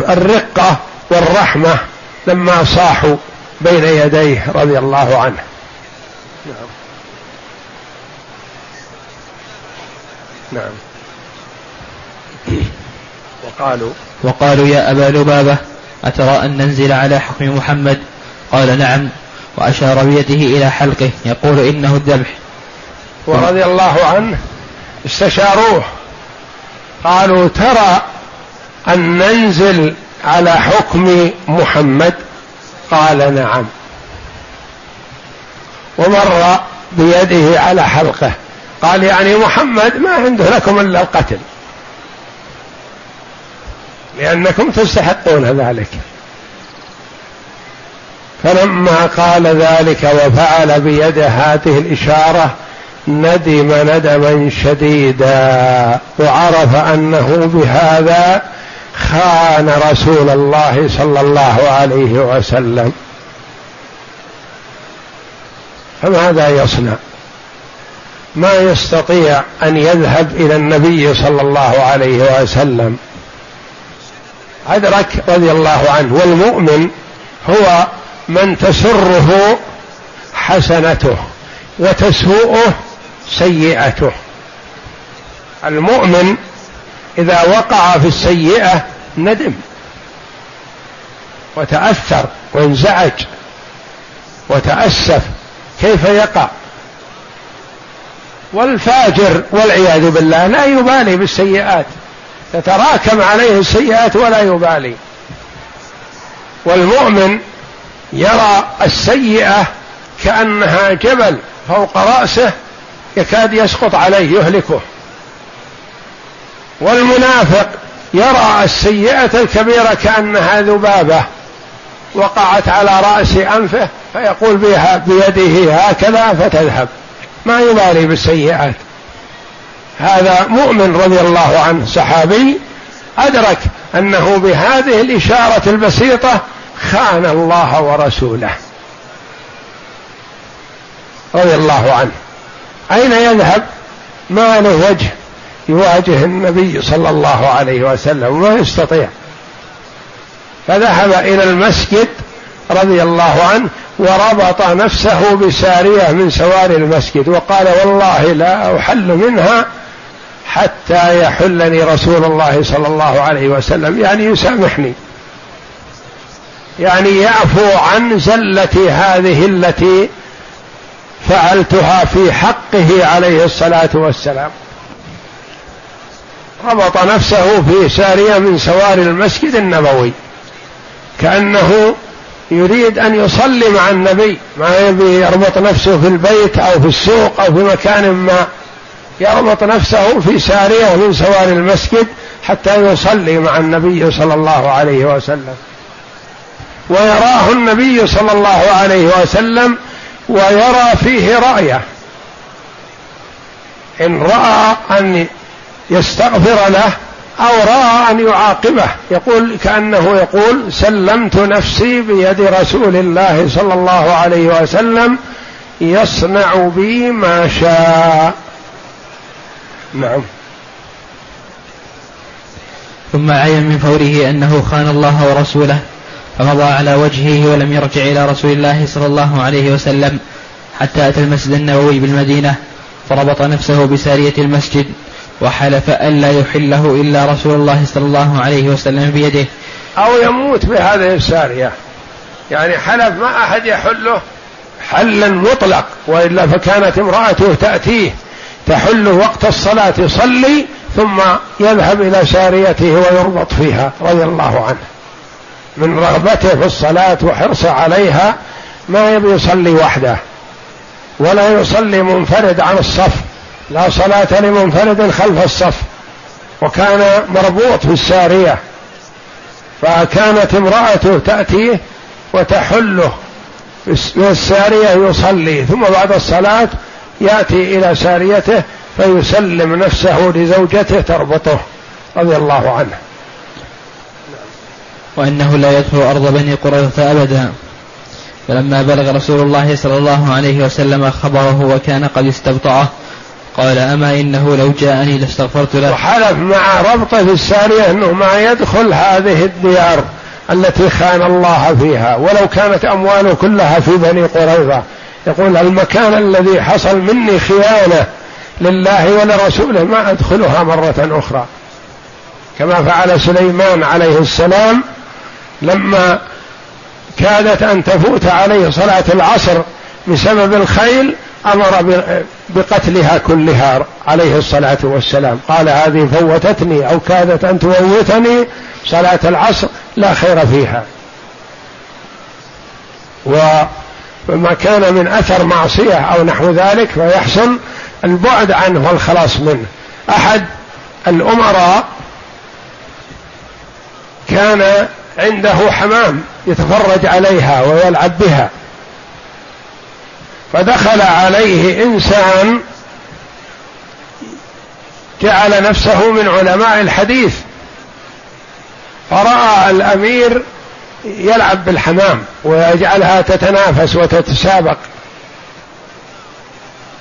الرقة والرحمة لما صاحوا بين يديه رضي الله عنه. نعم. نعم. وقالوا وقالوا يا أبا لبابة أترى أن ننزل على حكم محمد؟ قال نعم. وأشار بيده إلى حلقه يقول إنه الذبح. ورضي الله عنه استشاروه. قالوا ترى أن ننزل على حكم محمد؟ قال نعم. ومر بيده على حلقه. قال يعني محمد ما عنده لكم إلا القتل. لأنكم تستحقون ذلك. فلما قال ذلك وفعل بيده هذه الإشارة ندم ندما شديدا وعرف أنه بهذا خان رسول الله صلى الله عليه وسلم. فماذا يصنع؟ ما يستطيع أن يذهب إلى النبي صلى الله عليه وسلم. أدرك رضي الله عنه والمؤمن هو من تسره حسنته وتسوءه سيئته. المؤمن إذا وقع في السيئة ندم وتأثر وانزعج وتأسف كيف يقع؟ والفاجر والعياذ بالله لا يبالي بالسيئات تتراكم عليه السيئات ولا يبالي. والمؤمن يرى السيئة كأنها جبل فوق رأسه يكاد يسقط عليه يهلكه. والمنافق يرى السيئة الكبيرة كأنها ذبابة وقعت على رأس أنفه فيقول بها بيده هكذا فتذهب. ما يبالي بالسيئات هذا مؤمن رضي الله عنه صحابي أدرك أنه بهذه الإشارة البسيطة خان الله ورسوله. رضي الله عنه. أين يذهب؟ ما له وجه يواجه النبي صلى الله عليه وسلم ما يستطيع. فذهب إلى المسجد رضي الله عنه وربط نفسه بسارية من سواري المسجد وقال والله لا أحل منها حتى يحلني رسول الله صلى الله عليه وسلم. يعني يسامحني. يعني يعفو عن زلتي هذه التي فعلتها في حقه عليه الصلاة والسلام. ربط نفسه في سارية من سواري المسجد النبوي كأنه يريد أن يصلي مع النبي ما يبي يربط نفسه في البيت أو في السوق أو في مكان ما يربط نفسه في سارية من سواري المسجد حتى يصلي مع النبي صلى الله عليه وسلم. ويراه النبي صلى الله عليه وسلم ويرى فيه رأيه. إن رأى أن يستغفر له أو رأى أن يعاقبه. يقول كأنه يقول سلمت نفسي بيد رسول الله صلى الله عليه وسلم يصنع بي ما شاء. نعم. ثم علم من فوره أنه خان الله ورسوله. فمضى على وجهه ولم يرجع إلى رسول الله صلى الله عليه وسلم حتى أتى المسجد النبوي بالمدينة فربط نفسه بسارية المسجد وحلف ألا يحله إلا رسول الله صلى الله عليه وسلم بيده. أو يموت بهذه السارية. يعني حلف ما أحد يحله حلا مطلق وإلا فكانت امرأته تأتيه تحل وقت الصلاة يصلي ثم يذهب إلى ساريته ويربط فيها رضي الله عنه. من رغبته في الصلاة وحرصه عليها ما يبي يصلي وحده. ولا يصلي منفرد عن الصف. لا صلاة لمنفرد خلف الصف. وكان مربوط في السارية فكانت امرأته تأتيه وتحله. من السارية يصلي. ثم بعد الصلاة يأتي إلى ساريته فيسلم نفسه لزوجته تربطه. رضي الله عنه. وأنه لا يدخل أرض بني قريظة أبدا. فلما بلغ رسول الله صلى الله عليه وسلم خبره وكان قد استبطعه قال أما إنه لو جاءني لاستغفرت له. وحلف مع ربطه في السارية أنه ما يدخل هذه الديار التي خان الله فيها ولو كانت أمواله كلها في بني قريظة. يقول المكان الذي حصل مني خيانة لله ولرسوله ما أدخلها مرة أخرى. كما فعل سليمان عليه السلام لما كادت أن تفوت عليه صلاة العصر بسبب الخيل أمر بقتلها كلها عليه الصلاة والسلام. قال هذه فوتتني أو كادت أن تموتني صلاة العصر لا خير فيها. وما كان من أثر معصية أو نحو ذلك فيحسن البعد عنه والخلاص منه. أحد الأمراء كان عنده حمام يتفرج عليها ويلعب بها. فدخل عليه إنسان جعل نفسه من علماء الحديث. فرأى الأمير يلعب بالحمام ويجعلها تتنافس وتتسابق.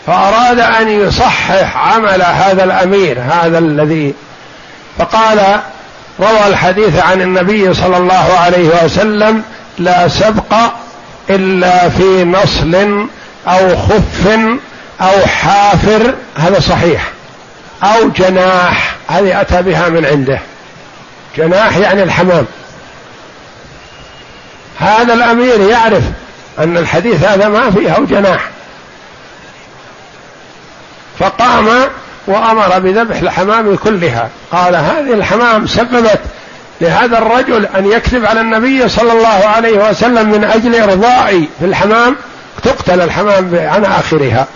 فأراد أن يصحح عمل هذا الأمير هذا الذي فقال روى الحديث عن النبي صلى الله عليه وسلم لا سبق إلا في نصل أو خف أو حافر هذا صحيح. أو جناح هذه أتى بها من عنده. جناح يعني الحمام. هذا الأمير يعرف أن الحديث هذا ما فيه أو جناح. فقام وأمر بذبح الحمام كلها. قال هذه الحمام سببت لهذا الرجل أن يكذب على النبي صلى الله عليه وسلم من أجل إرضائي في الحمام تقتل الحمام عن آخرها.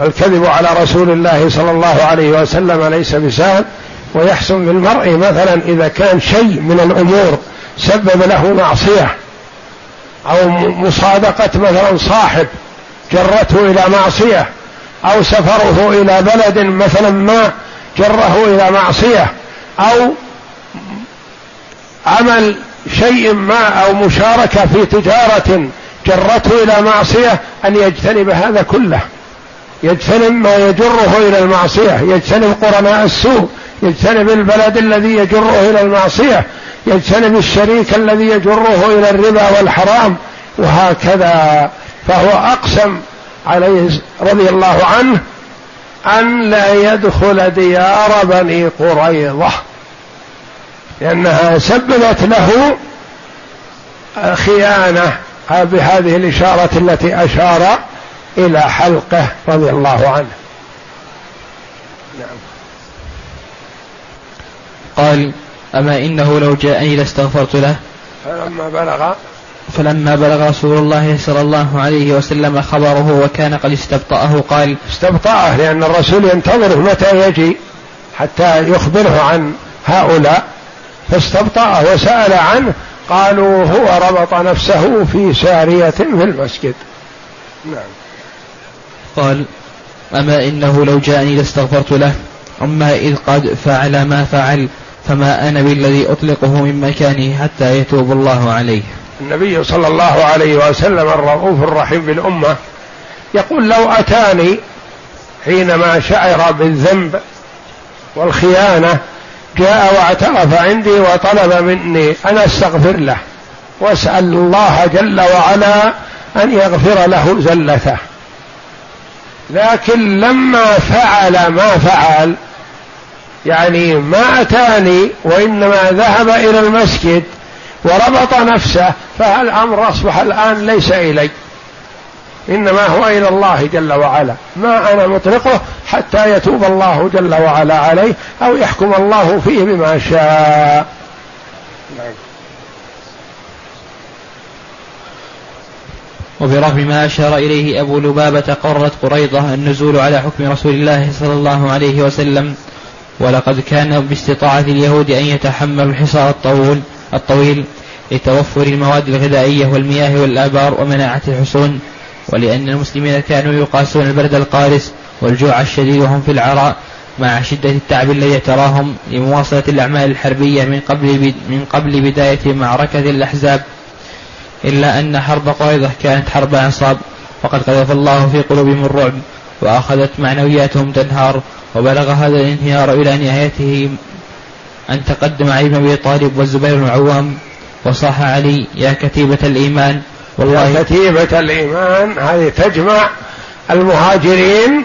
الكذب على رسول الله صلى الله عليه وسلم ليس بسهل ويحسن بالمرء مثلا إذا كان شيء من الأمور سبب له معصية أو مصادقة مثلا صاحب جرته إلى معصية أو سفره إلى بلد مثلا ما جره إلى معصية أو عمل شيء ما أو مشاركة في تجارة جرته إلى معصية أن يجتنب هذا كله. يجتنب ما يجره إلى المعصية يجتنب قرناء السوء يجتنب البلد الذي يجره إلى المعصية يجتنب الشريك الذي يجره إلى الربا والحرام وهكذا. فهو أقسم عليه رضي الله عنه أن لا يدخل ديار بني قريظة لأنها سببت له خيانة بهذه الإشارة التي أشار إلى حلقه رضي الله عنه. نعم قال أما إنه لو جاءني لاستغفرت له. فلما بلغ فلما بلغ رسول الله صلى الله عليه وسلم خبره وكان قد استبطأه قال استبطأه لأن الرسول ينتظره متى يجي حتى يخبره عن هؤلاء فاستبطأه وسأل عنه قالوا هو ربط نفسه في سارية في المسجد. نعم. قال أما إنه لو جاءني لاستغفرت له أما إذ قد فعل ما فعل فما أنا بالذي أطلقه من مكانه حتى يتوب الله عليه. النبي صلى الله عليه وسلم الرؤوف الرحيم بالأمة يقول لو أتاني حينما شعر بالذنب والخيانة جاء واعترف عندي وطلب مني أن أستغفر له وأسأل الله جل وعلا أن يغفر له زلته. لكن لما فعل ما فعل يعني ما أتاني وإنما ذهب إلى المسجد وربط نفسه فالأمر أصبح الآن ليس إلي؟ إنما هو إلى الله جل وعلا. ما أنا مطلقه حتى يتوب الله جل وعلا عليه أو يحكم الله فيه بما شاء. وبرغم ما أشار إليه أبو لبابة قررت قريضة النزول على حكم رسول الله صلى الله عليه وسلم. ولقد كان باستطاعة اليهود أن يتحملوا الحصار الطول الطويل لتوفر المواد الغذائية والمياه والآبار ومناعة الحصون ولأن المسلمين كانوا يقاسون البرد القارس والجوع الشديد وهم في العراء مع شدة التعب الذي تراهم لمواصلة الأعمال الحربية من قبل من قبل بداية معركة الأحزاب. إلا أن حرب قريظة كانت حرب عصاب وقد قذف الله في قلوبهم الرعب وأخذت معنوياتهم تنهار وبلغ هذا الانهيار إلى نهايته أن تقدم علي بن أبي طالب والزبير بن العوام وصاح علي يا كتيبة الإيمان. والله يا كتيبة الإيمان. هذه تجمع المهاجرين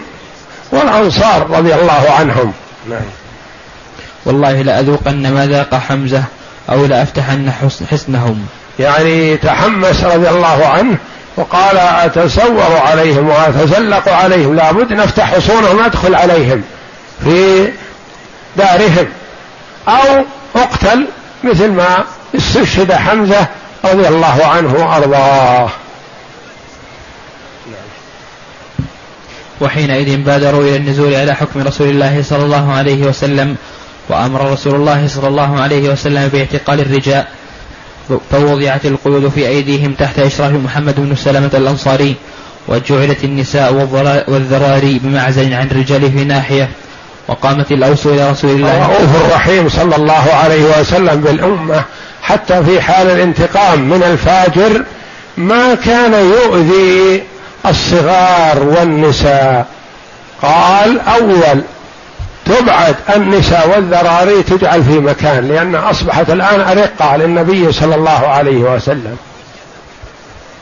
والأنصار رضي الله عنهم. نعم. والله لأذوقن ما ذاق حمزة أو لأفتحن حسنهم. يعني تحمس رضي الله عنه وقال أتصور عليهم وأتزلق عليهم. لابد نفتح حصونهم ندخل عليهم في دارهم. أو اقتل مثل ما استشهد حمزة رضي الله عنه وأرضاه. وحينئذ بادروا إلى النزول على حكم رسول الله صلى الله عليه وسلم وأمر رسول الله صلى الله عليه وسلم باعتقال الرجال فوضعت القيود في أيديهم تحت إشراف محمد بن سلمة الأنصاري وجعلت النساء والذراري بمعزل عن الرجال في ناحية. وقامت الأوس إلى رسول الله. الرؤوف الرحيم صلى الله عليه وسلم بالأمة حتى في حال الانتقام من الفاجر ما كان يؤذي الصغار والنساء. قال أول تبعد النساء والذراري تجعل في مكان لأن أصبحت الآن أرقة للنبي صلى الله عليه وسلم.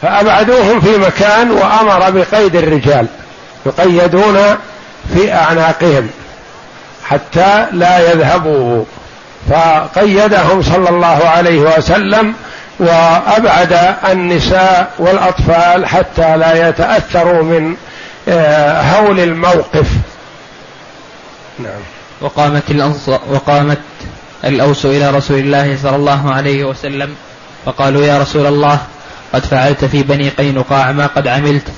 فأبعدوهم في مكان وأمر بقيد الرجال يقيدون في أعناقهم. حتى لا يذهبوا فقيدهم صلى الله عليه وسلم وأبعد النساء والأطفال حتى لا يتأثروا من آه، هول الموقف. نعم. وقامت الأنصار وقامت الأوس إلى رسول الله صلى الله عليه وسلم فقالوا يا رسول الله قد فعلت في بني قينقاع ما قد عملت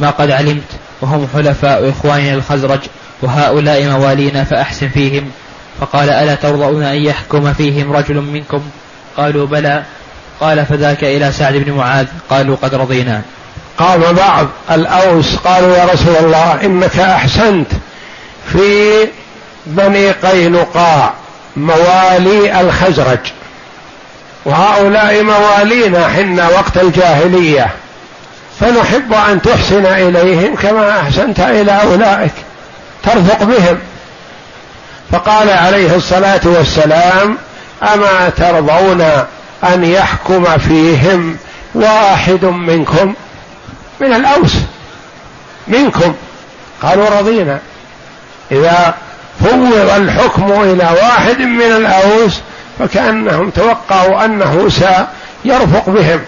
ما قد علمت وهم حلفاء إخواننا الخزرج. وهؤلاء موالينا فأحسن فيهم. فقال ألا ترضون أن يحكم فيهم رجل منكم؟ قالوا بلى. قال فذاك إلى سعد بن معاذ. قالوا قد رضينا. قام بعض الأوس قالوا يا رسول الله إنك أحسنت في بني قينقاع موالي الخزرج. وهؤلاء موالينا حنا وقت الجاهلية. فنحب أن تحسن إليهم كما أحسنت إلى أولئك. ترفق بهم. فقال عليه الصلاة والسلام أما ترضون أن يحكم فيهم واحد منكم؟ من الأوس. منكم. قالوا رضينا. إذا فوض الحكم إلى واحد من الأوس فكأنهم توقعوا أنه سيرفق بهم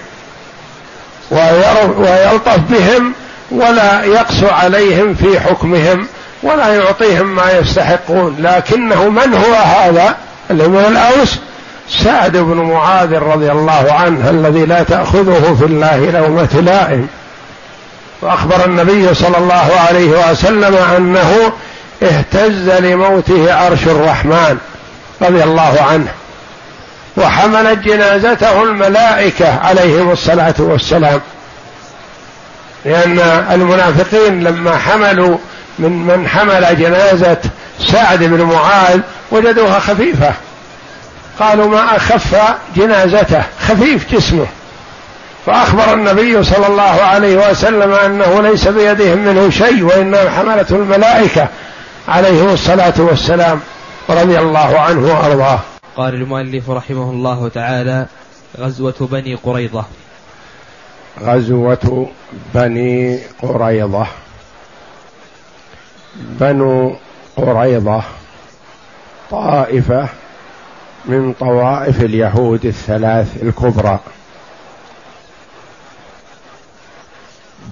ويلطف بهم ولا يقسو عليهم في حكمهم. ولا يعطيهم ما يستحقون. لكنه من هو هذا؟ اللي من الأوس. سعد بن معاذ رضي الله عنه الذي لا تأخذه في الله لومه لائم وأخبر النبي صلى الله عليه وسلم أنه اهتز لموته عرش الرحمن رضي الله عنه. وحملت جنازته الملائكة عليهم الصلاة والسلام. لأن المنافقين لما حملوا من من حمل جنازة سعد بن معاذ وجدوها خفيفة. قالوا ما أخف جنازته خفيف جسمه. فأخبر النبي صلى الله عليه وسلم أنه ليس بيدهم منه شيء وإنما حملته الملائكة عليه الصلاة والسلام رضي الله عنه وأرضاه. قال المؤلف رحمه الله تعالى غزوة بني قريظة. غزوة بني قريظة. بنو قريظة طائفة من طوائف اليهود الثلاث الكبرى.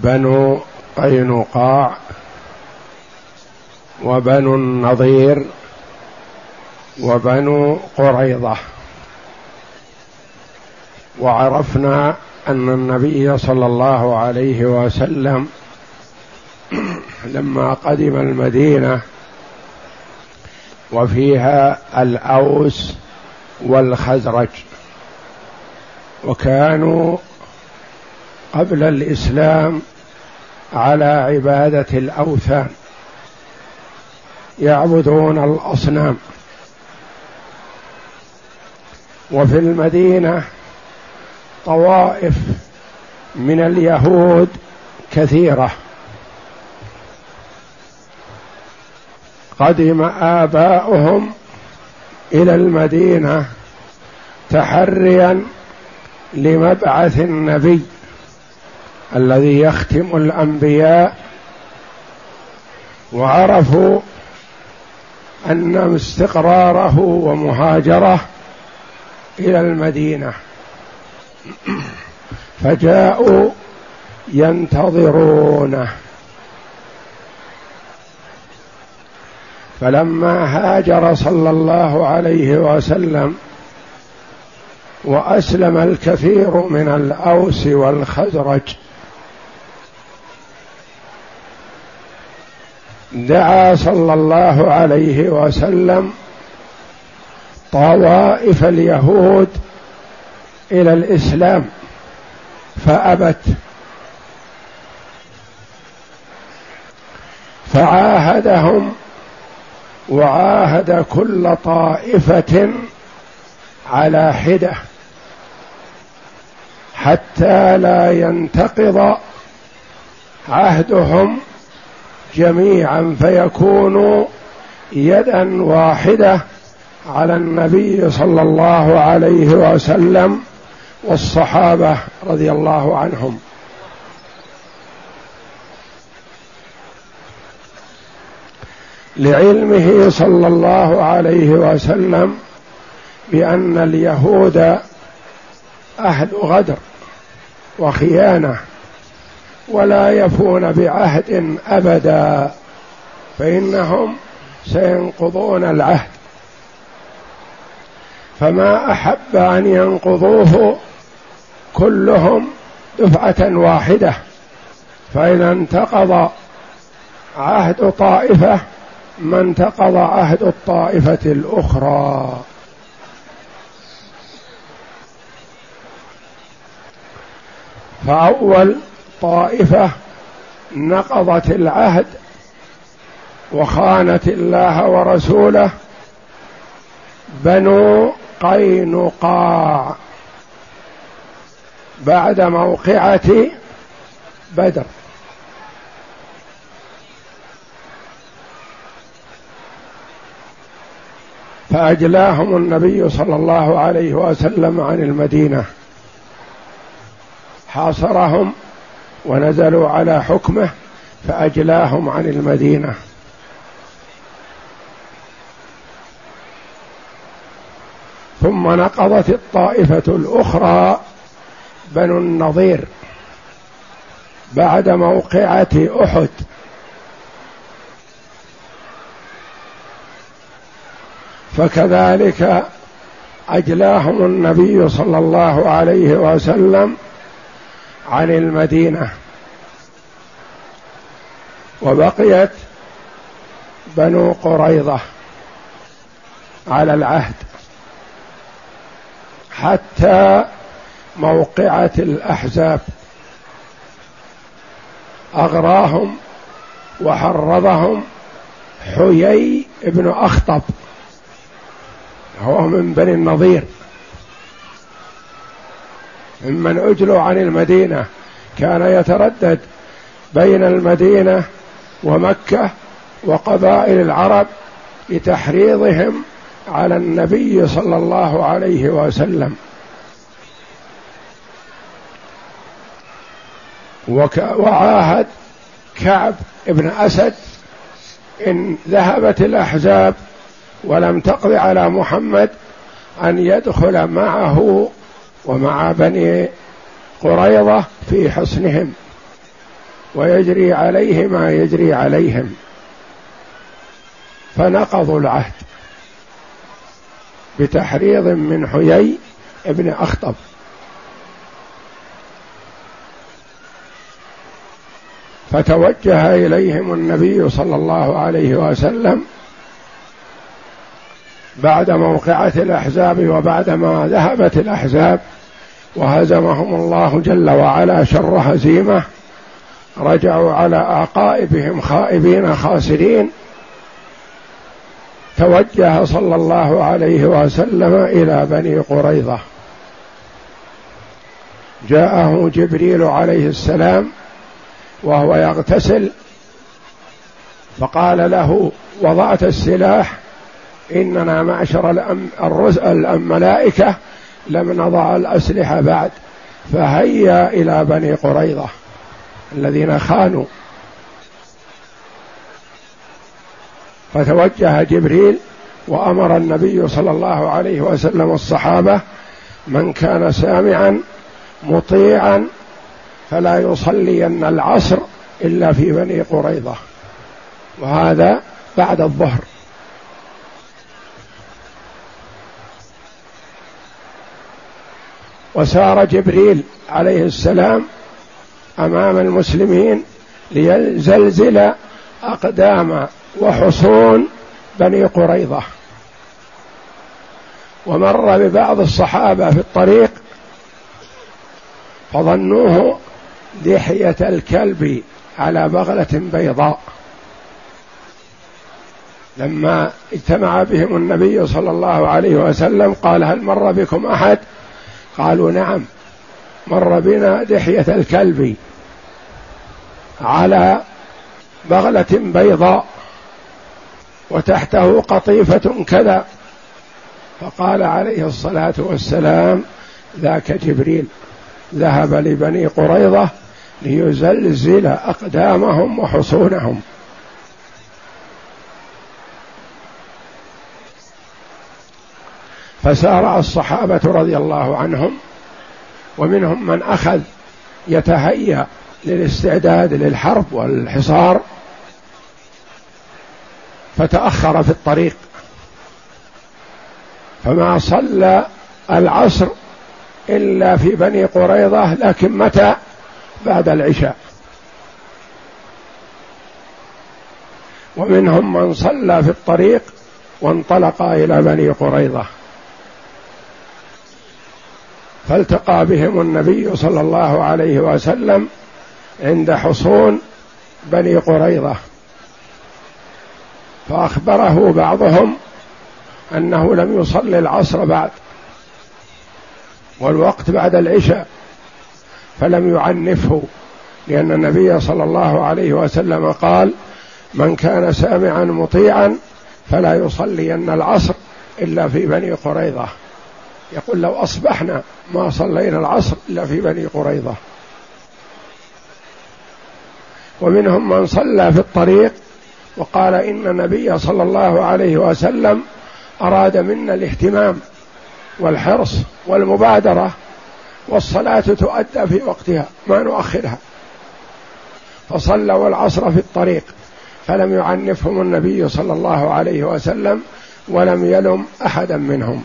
بنو قينقاع وبنو النضير وبنو قريضة. وعرفنا أن النبي صلى الله عليه وسلم لما قدم المدينة وفيها الأوس والخزرج وكانوا قبل الإسلام على عبادة الأوثان يعبدون الأصنام. وفي المدينة طوائف من اليهود كثيرة. قدم آباؤهم إلى المدينة تحريا لمبعث النبي الذي يختم الأنبياء وعرفوا أن استقراره ومهاجره إلى المدينة. فجاءوا ينتظرونه. فلما هاجر صلى الله عليه وسلم وأسلم الكثير من الأوس والخزرج دعا صلى الله عليه وسلم طوائف اليهود إلى الإسلام فأبت. فعاهدهم وعاهد كل طائفة على حدة حتى لا ينتقض عهدهم جميعا فيكونوا يدا واحدة على النبي صلى الله عليه وسلم والصحابة رضي الله عنهم. لعلمه صلى الله عليه وسلم بأن اليهود أهل غدر وخيانة ولا يفون بعهد أبدا فإنهم سينقضون العهد. فما أحب أن ينقضوه كلهم دفعة واحدة فإذا انتقض عهد طائفة ما انتقض عهد الطائفة الأخرى. فأول طائفة نقضت العهد وخانت الله ورسوله بنو قينقاع بعد موقعة بدر. فأجلاهم النبي صلى الله عليه وسلم عن المدينة. حاصرهم ونزلوا على حكمه فأجلاهم عن المدينة. ثم نقضت الطائفة الأخرى بنو النضير بعد موقعة أحد. فكذلك أجلاهم النبي صلى الله عليه وسلم عن المدينة. وبقيت بنو قريظة على العهد حتى موقعة الأحزاب. أغراهم وحرضهم حيي بن أخطب. هو من بني النضير ممن أجلوا عن المدينة كان يتردد بين المدينة ومكة وقبائل العرب لتحريضهم على النبي صلى الله عليه وسلم. وعاهد كعب بن أسد إن ذهبت الأحزاب ولم تقض على محمد أن يدخل معه ومع بني قريظة في حصنهم ويجري عليه ما يجري عليهم. فنقضوا العهد بتحريض من حيي ابن أخطب. فتوجه إليهم النبي صلى الله عليه وسلم بعد موقعة الأحزاب وبعدما ذهبت الأحزاب وهزمهم الله جل وعلا شر هزيمة رجعوا على أعقائبهم خائبين خاسرين. توجه صلى الله عليه وسلم إلى بني قريظة. جاءه جبريل عليه السلام وهو يغتسل فقال له وضعت السلاح إننا معشر الملائكة لم نضع الأسلحة بعد. فهيا إلى بني قريظة الذين خانوا. فتوجه جبريل وأمر النبي صلى الله عليه وسلم الصحابة من كان سامعا مطيعا فلا يصلين العصر إلا في بني قريظة. وهذا بعد الظهر. وسار جبريل عليه السلام أمام المسلمين ليزلزل أقدام وحصون بني قريظة. ومر ببعض الصحابة في الطريق فظنوه لحية الكلب على بغلة بيضاء. لما اجتمع بهم النبي صلى الله عليه وسلم قال هل مر بكم أحد؟ قالوا نعم. مر بنا دحيه الكلب على بغلة بيضاء وتحته قطيفة كذا. فقال عليه الصلاة والسلام ذاك جبريل ذهب لبني قريظة ليزلزل أقدامهم وحصونهم. فسارع الصحابة رضي الله عنهم ومنهم من أخذ يتهيأ للاستعداد للحرب والحصار فتأخر في الطريق. فما صلى العصر إلا في بني قريظة لكن متى؟ بعد العشاء. ومنهم من صلى في الطريق وانطلق إلى بني قريظة. فالتقى بهم النبي صلى الله عليه وسلم عند حصون بني قريظة. فأخبره بعضهم أنه لم يصلي العصر بعد والوقت بعد العشاء فلم يعنفه لأن النبي صلى الله عليه وسلم قال من كان سامعا مطيعا فلا يصلين العصر إلا في بني قريظة. يقول لو أصبحنا ما صلينا العصر إلا في بني قريظة. ومنهم من صلى في الطريق وقال إن النبي صلى الله عليه وسلم أراد منا الاهتمام والحرص والمبادرة والصلاة تؤدى في وقتها ما نؤخرها. فصلوا العصر في الطريق فلم يعنفهم النبي صلى الله عليه وسلم ولم يلم أحدا منهم.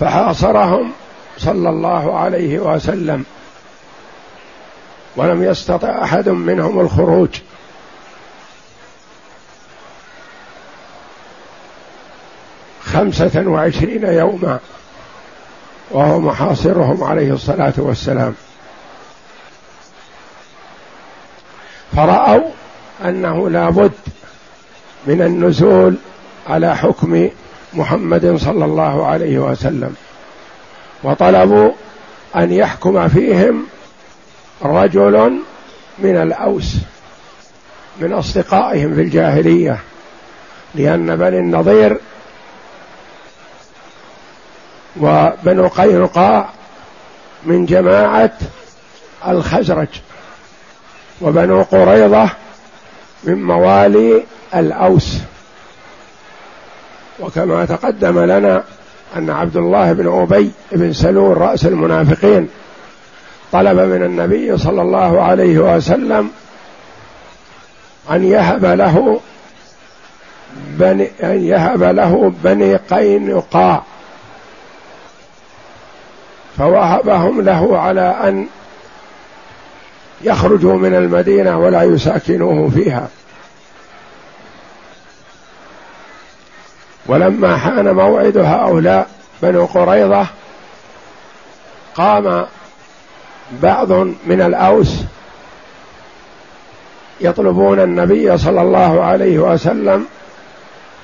فحاصرهم صلى الله عليه وسلم. ولم يستطع أحد منهم الخروج. خمسة وعشرين يوما وهو محاصرهم عليه الصلاة والسلام. فرأوا أنه لا بد من النزول على حكم محمد صلى الله عليه وسلم وطلبوا أن يحكم فيهم رجل من الأوس من أصدقائهم في الجاهلية لأن بني النضير وبنو قينقاع من جماعة الخزرج وبنو قريظة من موالي الأوس. وكما تقدم لنا أن عبد الله بن أبي بن سلول رأس المنافقين طلب من النبي صلى الله عليه وسلم أن يهب له بني أن يهب له بني قينقاع. فوهبهم له على أن يخرجوا من المدينة ولا يساكنوه فيها. ولما حان موعد هؤلاء بنو قريظة قام بعض من الأوس يطلبون النبي صلى الله عليه وسلم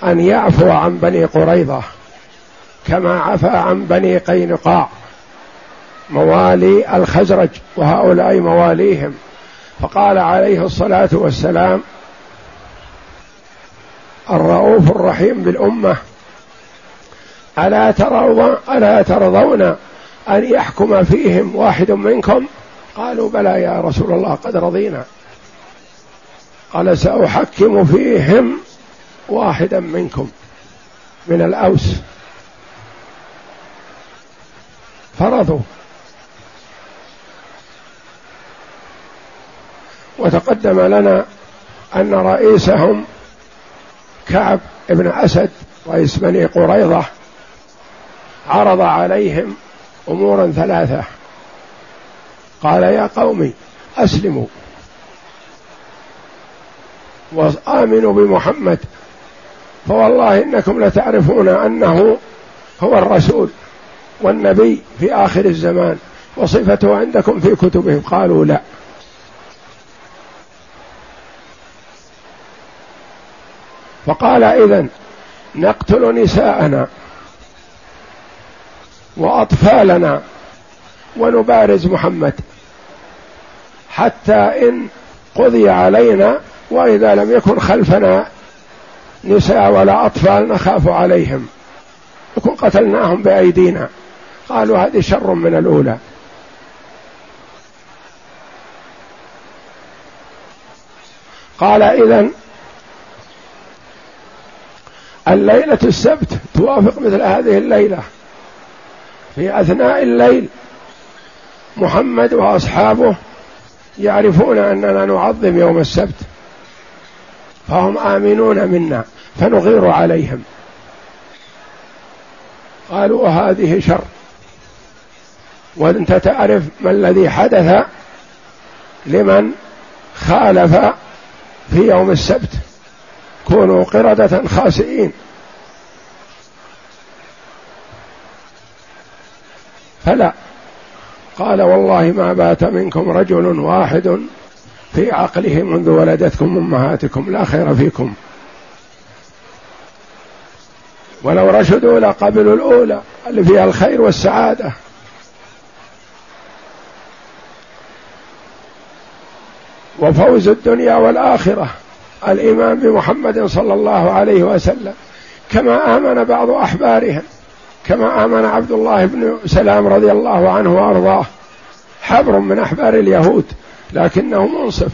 أن يعفو عن بني قريظة كما عفى عن بني قينقاع موالي الخزرج وهؤلاء مواليهم. فقال عليه الصلاة والسلام الرؤوف الرحيم بالأمة. ألا ترون ألا ترضون أن يحكم فيهم واحد منكم؟ قالوا بلى يا رسول الله قد رضينا. قال سأحكم فيهم واحدا منكم من الأوس. فرضوا. وتقدم لنا أن رئيسهم كعب بن أسد رئيس بني قريظة عرض عليهم أمورا ثلاثة. قال يا قوم أسلموا. وآمنوا بمحمد. فوالله إنكم لتعرفون أنه هو الرسول والنبي في آخر الزمان. وصفته عندكم في كتبهم قالوا لا. فقال إذا نقتل نساءنا وأطفالنا ونبارز محمد حتى إن قضي علينا وإذا لم يكن خلفنا نساء ولا أطفال نخاف عليهم. نكون قتلناهم بأيدينا. قالوا هذه شر من الأولى. قال إذا الليلة السبت توافق مثل هذه الليلة. في أثناء الليل محمد وأصحابه يعرفون أننا نعظم يوم السبت فهم آمنون منا فنغير عليهم. قالوا هذه شر. وأنت تعرف ما الذي حدث لمن خالف في يوم السبت. كونوا قردة خاسئين. فلا. قال والله ما بات منكم رجل واحد في عقله منذ ولدتكم أمهاتكم لا خير فيكم. ولو رشدوا لقبلوا الأولى اللي فيها الخير والسعادة. وفوز الدنيا والآخرة. الايمان بمحمد صلى الله عليه وسلم كما آمن بعض احبارهم كما آمن عبد الله بن سلام رضي الله عنه وأرضاه. حبر من أحبار اليهود لكنه منصف.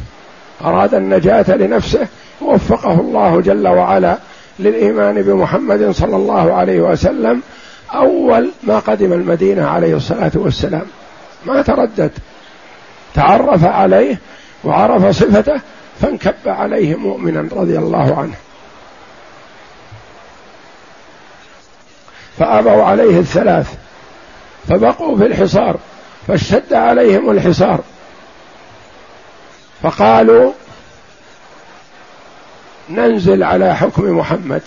أراد النجاة لنفسه وفقه الله جل وعلا للإيمان بمحمد صلى الله عليه وسلم. أول ما قدم المدينة عليه الصلاة والسلام ما تردد. تعرف عليه وعرف صفته فانكب عليه مؤمنا رضي الله عنه. فأبوا عليه الثلاث فبقوا في الحصار فاشتد عليهم الحصار. فقالوا ننزل على حكم محمد.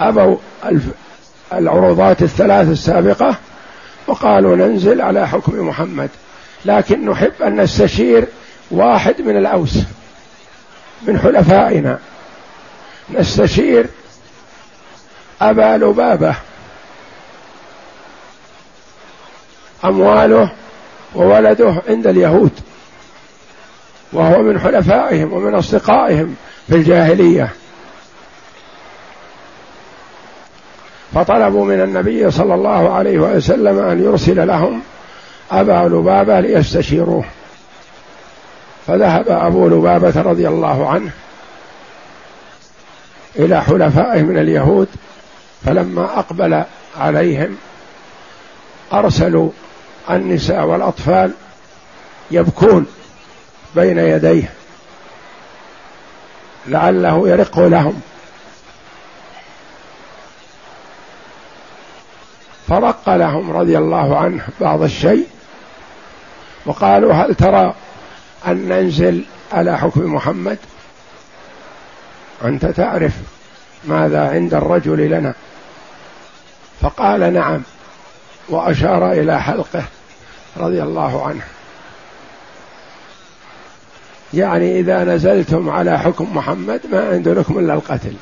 أبوا العروضات الثلاث السابقة وقالوا ننزل على حكم محمد. لكن نحب أن نستشير واحد من الأوس. من حلفائنا. نستشير أبا لبابة. أمواله وولده عند اليهود. وهو من حلفائهم ومن أصدقائهم في الجاهلية. فطلبوا من النبي صلى الله عليه وسلم أن يرسل لهم أبا لبابة ليستشيروه. فذهب أبو لبابة رضي الله عنه إلى حلفائه من اليهود فلما أقبل عليهم أرسلوا النساء والأطفال يبكون بين يديه لعله يرق لهم. فرق لهم رضي الله عنه بعض الشيء وقالوا هل ترى أن ننزل على حكم محمد؟ أنت تعرف ماذا عند الرجل لنا؟ فقال نعم وأشار إلى حلقه رضي الله عنه. يعني إذا نزلتم على حكم محمد ما عند لكم إلا القتل.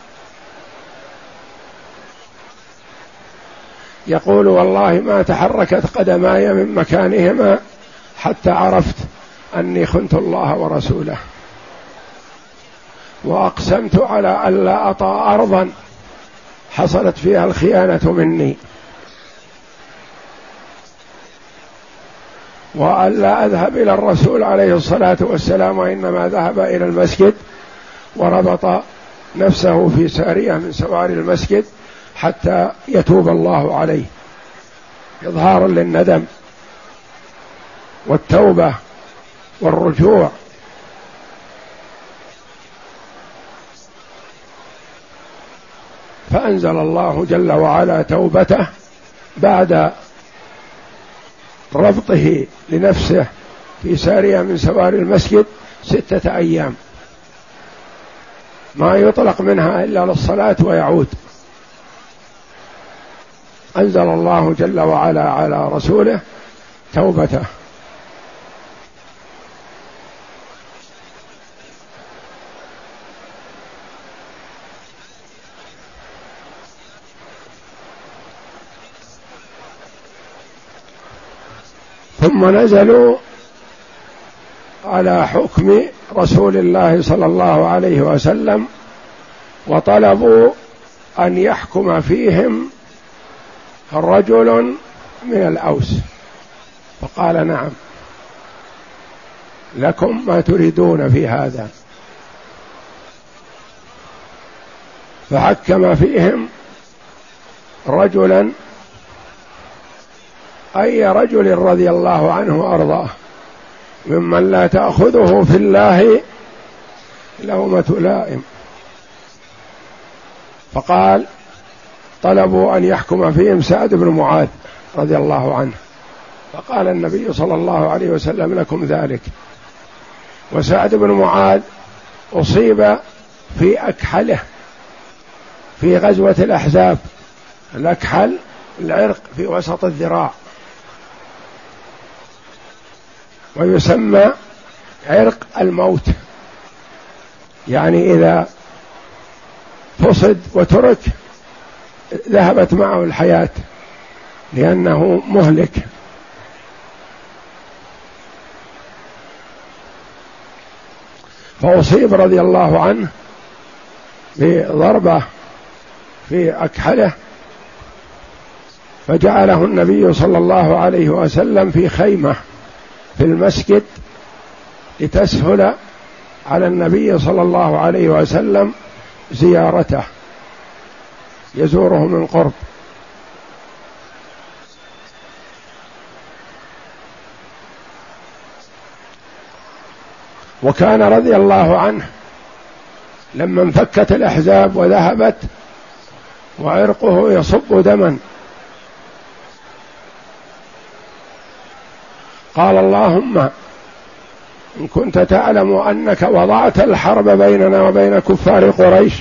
يقول والله ما تحركت قدماي من مكانهما حتى عرفت أني خنت الله ورسوله. وأقسمت على ألا أطأ أرضا. حصلت فيها الخيانة مني. والا أذهب إلى الرسول عليه الصلاة والسلام وإنما ذهب إلى المسجد. وربط نفسه في سارية من سوار المسجد حتى يتوب الله عليه. اظهارا للندم. والتوبة والرجوع. فأنزل الله جل وعلا توبته بعد ربطه لنفسه في سارية من سواري المسجد ستة أيام. ما يطلق منها إلا للصلاة ويعود. أنزل الله جل وعلا على رسوله توبته. ثم نزلوا على حكم رسول الله صلى الله عليه وسلم وطلبوا أن يحكم فيهم رجل من الأوس. فقال نعم لكم ما تريدون في هذا. فحكم فيهم رجلا أي رجل رضي الله عنه وأرضاه ممن لا تأخذه في الله لومة لائم. فقال طلبوا أن يحكم فيهم سعد بن معاذ رضي الله عنه. فقال النبي صلى الله عليه وسلم لكم ذلك. وسعد بن معاذ أصيب في أكحله في غزوة الأحزاب الأكحل العرق في وسط الذراع. ويسمى عرق الموت. يعني إذا فصد وترك ذهبت معه الحياة لأنه مهلك. فأصيب رضي الله عنه بضربة في أكحله فجعله النبي صلى الله عليه وسلم في خيمة. في المسجد لتسهل على النبي صلى الله عليه وسلم زيارته. يزوره من قرب. وكان رضي الله عنه لما انفكت الأحزاب وذهبت وعرقه يصب دما قال اللهم إن كنت تعلم أنك وضعت الحرب بيننا وبين كفار قريش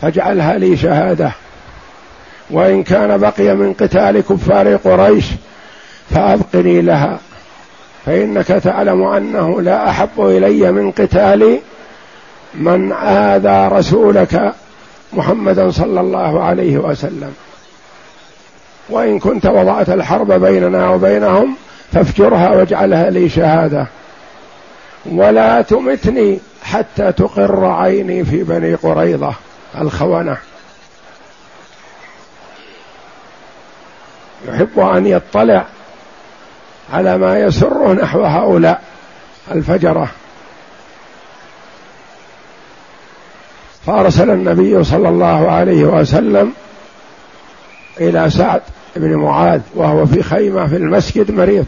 فاجعلها لي شهادة. وإن كان بقي من قتال كفار قريش فأبقني لها. فإنك تعلم أنه لا أحب إلي من قتال من آذى رسولك محمدا صلى الله عليه وسلم. وإن كنت وضعت الحرب بيننا وبينهم فافجرها واجعلها لي شهادة. ولا تمتني حتى تقر عيني في بني قريظة الخونة. يحب أن يطلع على ما يسره نحو هؤلاء الفجرة. فأرسل النبي صلى الله عليه وسلم إلى سعد بن معاذ وهو في خيمة في المسجد مريض.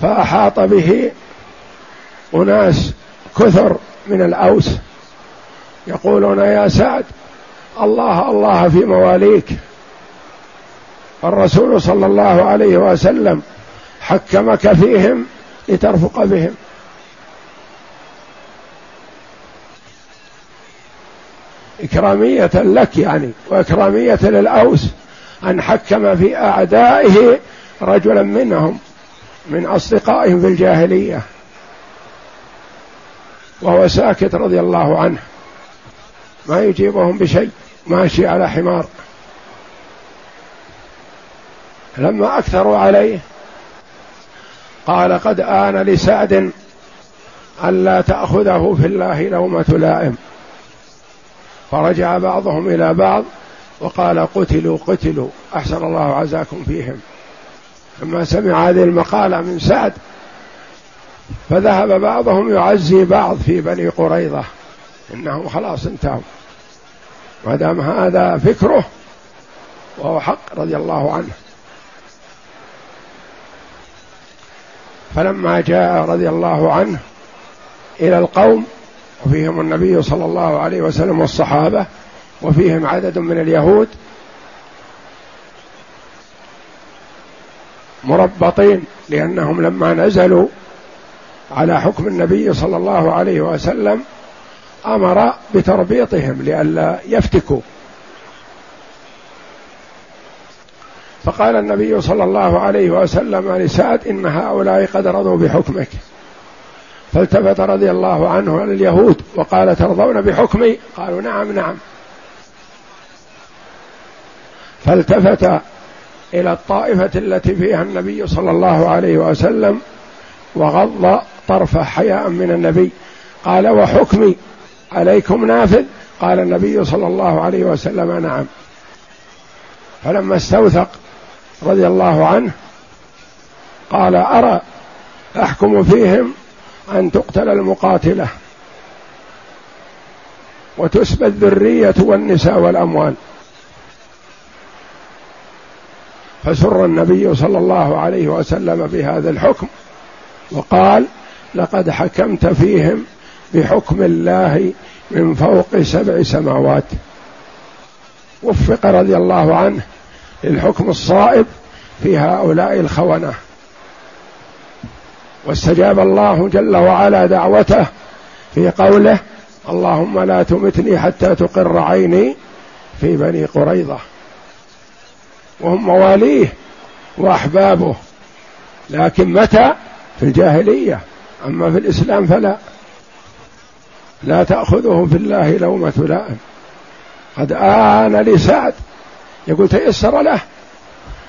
فأحاط به أناس كثر من الأوس. يقولون يا سعد الله الله في مواليك. الرسول صلى الله عليه وسلم حكمك فيهم لترفق بهم. إكرامية لك يعني وإكرامية للأوس أن حكم في أعدائه رجلا منهم من أصدقائهم في الجاهلية. وهو ساكت رضي الله عنه. ما يجيبهم بشيء ماشي على حمار. لما أكثروا عليه قال قد آن لسعد ألا تأخذه في الله لومة لائم. فرجع بعضهم إلى بعض وقال قتلوا قتلوا أحسن الله عزاكم فيهم. لما سمع هذه المقالة من سعد فذهب بعضهم يعزي بعض في بني قريظة إنهم خلاص انتهوا. ما دام هذا فكره وهو حق رضي الله عنه. فلما جاء رضي الله عنه إلى القوم وفيهم النبي صلى الله عليه وسلم والصحابة وفيهم عدد من اليهود مربطين لأنهم لما نزلوا على حكم النبي صلى الله عليه وسلم أمر بتربيطهم لئلا يفتكوا. فقال النبي صلى الله عليه وسلم لسعد إن هؤلاء قد رضوا بحكمك. فالتفت رضي الله عنه على اليهود وقال ترضون بحكمي؟ قالوا نعم نعم. فالتفت إلى الطائفة التي فيها النبي صلى الله عليه وسلم وغض طرفه حياء من النبي. قال وحكمي عليكم نافذ؟ قال النبي صلى الله عليه وسلم نعم. فلما استوثق رضي الله عنه قال أرى أحكم فيهم؟ أن تقتل المقاتلة وتسبى الذرية والنساء والأموال. فسر النبي صلى الله عليه وسلم بهذا الحكم وقال لقد حكمت فيهم بحكم الله من فوق سبع سماوات. وفق رضي الله عنه للحكم الصائب في هؤلاء الخونة. واستجاب الله جل وعلا دعوته في قوله اللهم لا تمتني حتى تقر عيني في بني قريظة. وهم مواليه وأحبابه لكن متى؟ في الجاهلية. أما في الإسلام فلا. لا تأخذه في الله لومه لائم قد آن لسعد يقول تيسر له.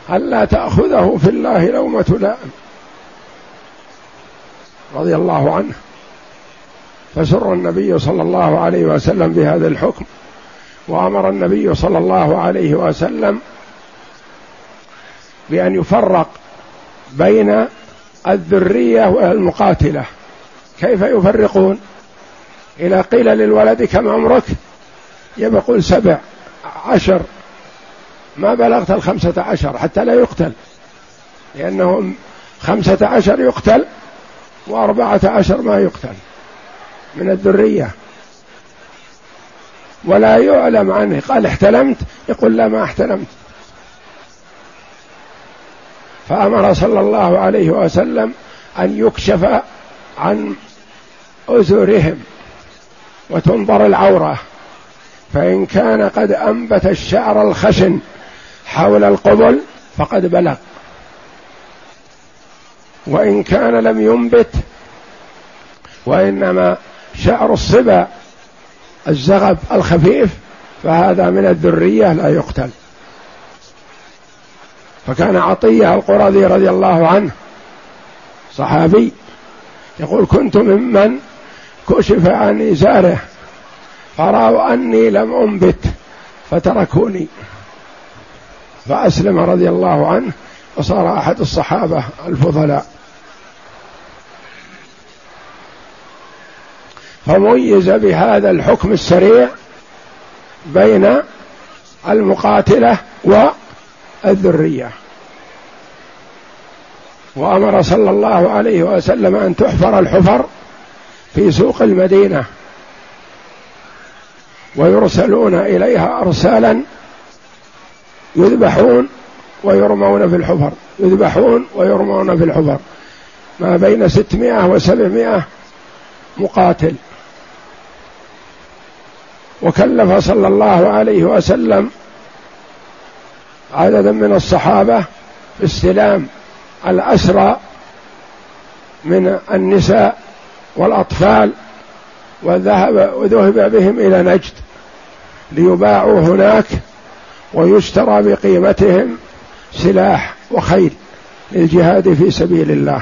ألا تأخذه في الله لومة لائم رضي الله عنه فسر النبي صلى الله عليه وسلم بهذا الحكم وأمر النبي صلى الله عليه وسلم بأن يفرق بين الذرية والمقاتلة. كيف يفرقون؟ إذا قيل للولد كم عمرك؟ يقول سبع عشر. ما بلغت الخمسة عشر حتى لا يقتل لأنه خمسة عشر يقتل وأربعة عشر ما يقتل من الذرية. ولا يعلم عنه. قال احتلمت؟ يقول لا ما احتلمت. فأمر صلى الله عليه وسلم أن يكشف عن أزرهم وتنظر العورة. فإن كان قد أنبت الشعر الخشن حول القبل فقد بلغ. وإن كان لم ينبت وإنما شعر الصبا الزغب الخفيف فهذا من الذرية لا يقتل. فكان عطية القرظي رضي الله عنه صحابي يقول كنت ممن كشف عن إزاره فرأوا أني لم أنبت فتركوني. فأسلم رضي الله عنه وصار أحد الصحابة الفضلاء. فميز بهذا الحكم السريع بين المقاتلة والذرية. وأمر صلى الله عليه وسلم أن تحفر الحفر في سوق المدينة ويرسلون إليها ارسالا يذبحون ويرمون في الحفر يذبحون ويرمون في الحفر. ما بين ستمائة وسبعمائة مقاتل. وكلف صلى الله عليه وسلم عددا من الصحابة باستلام الأسرى من النساء والأطفال وذهب وذهب بهم إلى نجد ليباعوا هناك ويشترى بقيمتهم سلاح وخيل للجهاد في سبيل الله.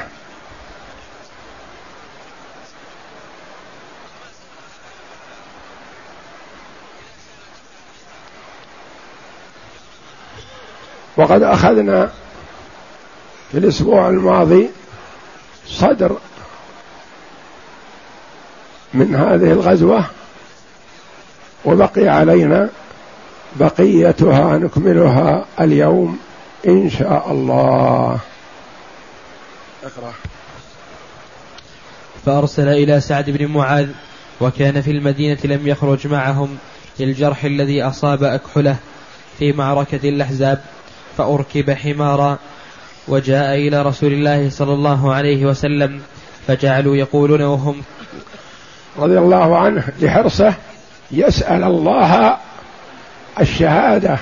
وقد أخذنا في الأسبوع الماضي صدر من هذه الغزوة وبقي علينا بقيتها نكملها اليوم إن شاء الله. أقرأ. فأرسل إلى سعد بن معاذ وكان في المدينة لم يخرج معهم للجرح الذي أصاب أكحله في معركة الأحزاب فأركب حمارا وجاء إلى رسول الله صلى الله عليه وسلم فجعلوا يقولون وهم رضي الله عنه لحرصه يسأل الله الشهادة.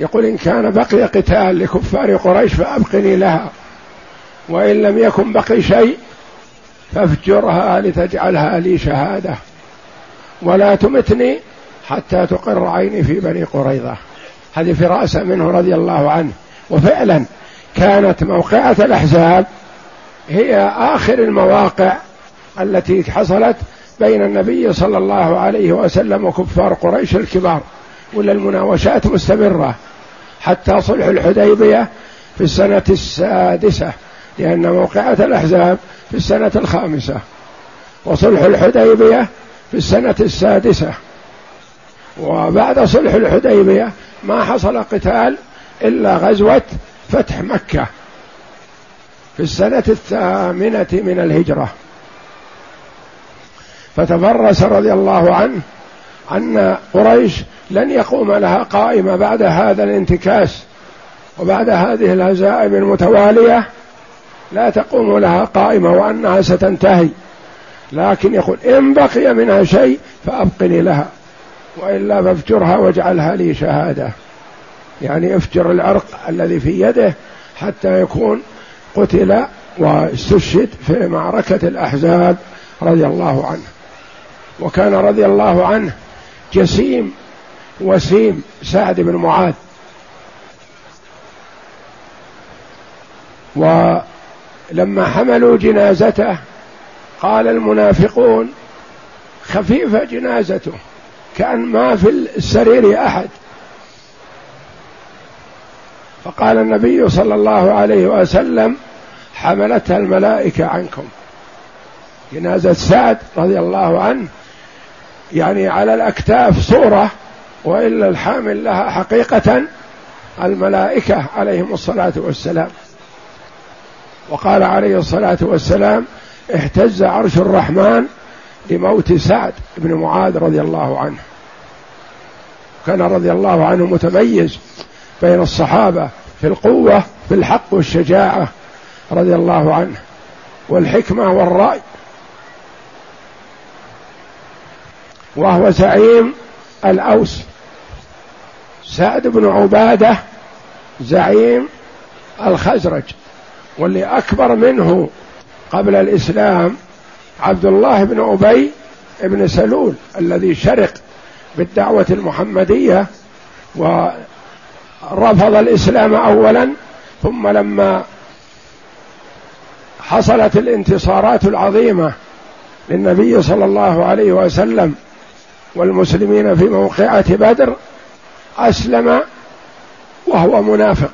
يقول إن كان بقي قتال لكفار قريش فأبقني لها وإن لم يكن بقي شيء فافجرها لتجعلها لي شهادة ولا تمتني حتى تقر عيني في بني قريظة. هذه فراسة منه رضي الله عنه. وفعلا كانت موقعة الأحزاب هي آخر المواقع التي حصلت بين النبي صلى الله عليه وسلم وكفار قريش الكبار ولا المناوشات مستمرة. حتى صلح الحديبية في السنة السادسة لأن موقعة الأحزاب في السنة الخامسة وصلح الحديبية في السنة السادسة. وبعد صلح الحديبية ما حصل قتال إلا غزوة فتح مكة في السنة الثامنة من الهجرة. فتفرس رضي الله عنه أن قريش لن يقوم لها قائمة بعد هذا الانتكاس وبعد هذه الهزائم المتوالية. لا تقوم لها قائمة وأنها ستنتهي. لكن يقول إن بقي منها شيء فأبقني لها وإلا فافجرها واجعلها لي شهادة. يعني افجر العرق الذي في يده حتى يكون قتل واستشهد في معركة الأحزاب رضي الله عنه. وكان رضي الله عنه جسيم وسيم سعد بن معاذ. ولما حملوا جنازته قال المنافقون خفيفة جنازته كأن ما في السرير أحد. فقال النبي صلى الله عليه وسلم حملتها الملائكة عنكم. جنازة سعد رضي الله عنه يعني على الأكتاف صورة وإلا الحامل لها حقيقة الملائكة عليهم الصلاة والسلام. وقال عليه الصلاة والسلام اهتز عرش الرحمن لموت سعد بن معاذ رضي الله عنه. كان رضي الله عنه متميز بين الصحابة في القوة في الحق والشجاعة رضي الله عنه والحكمة والرأي وهو زعيم الأوس. سعد بن عبادة زعيم الخزرج واللي أكبر منه قبل الإسلام عبد الله بن أبي بن سلول الذي شرق بالدعوة المحمدية ورفض الإسلام أولا ثم لما حصلت الانتصارات العظيمة للنبي صلى الله عليه وسلم والمسلمين في موقعة بدر أسلم وهو منافق.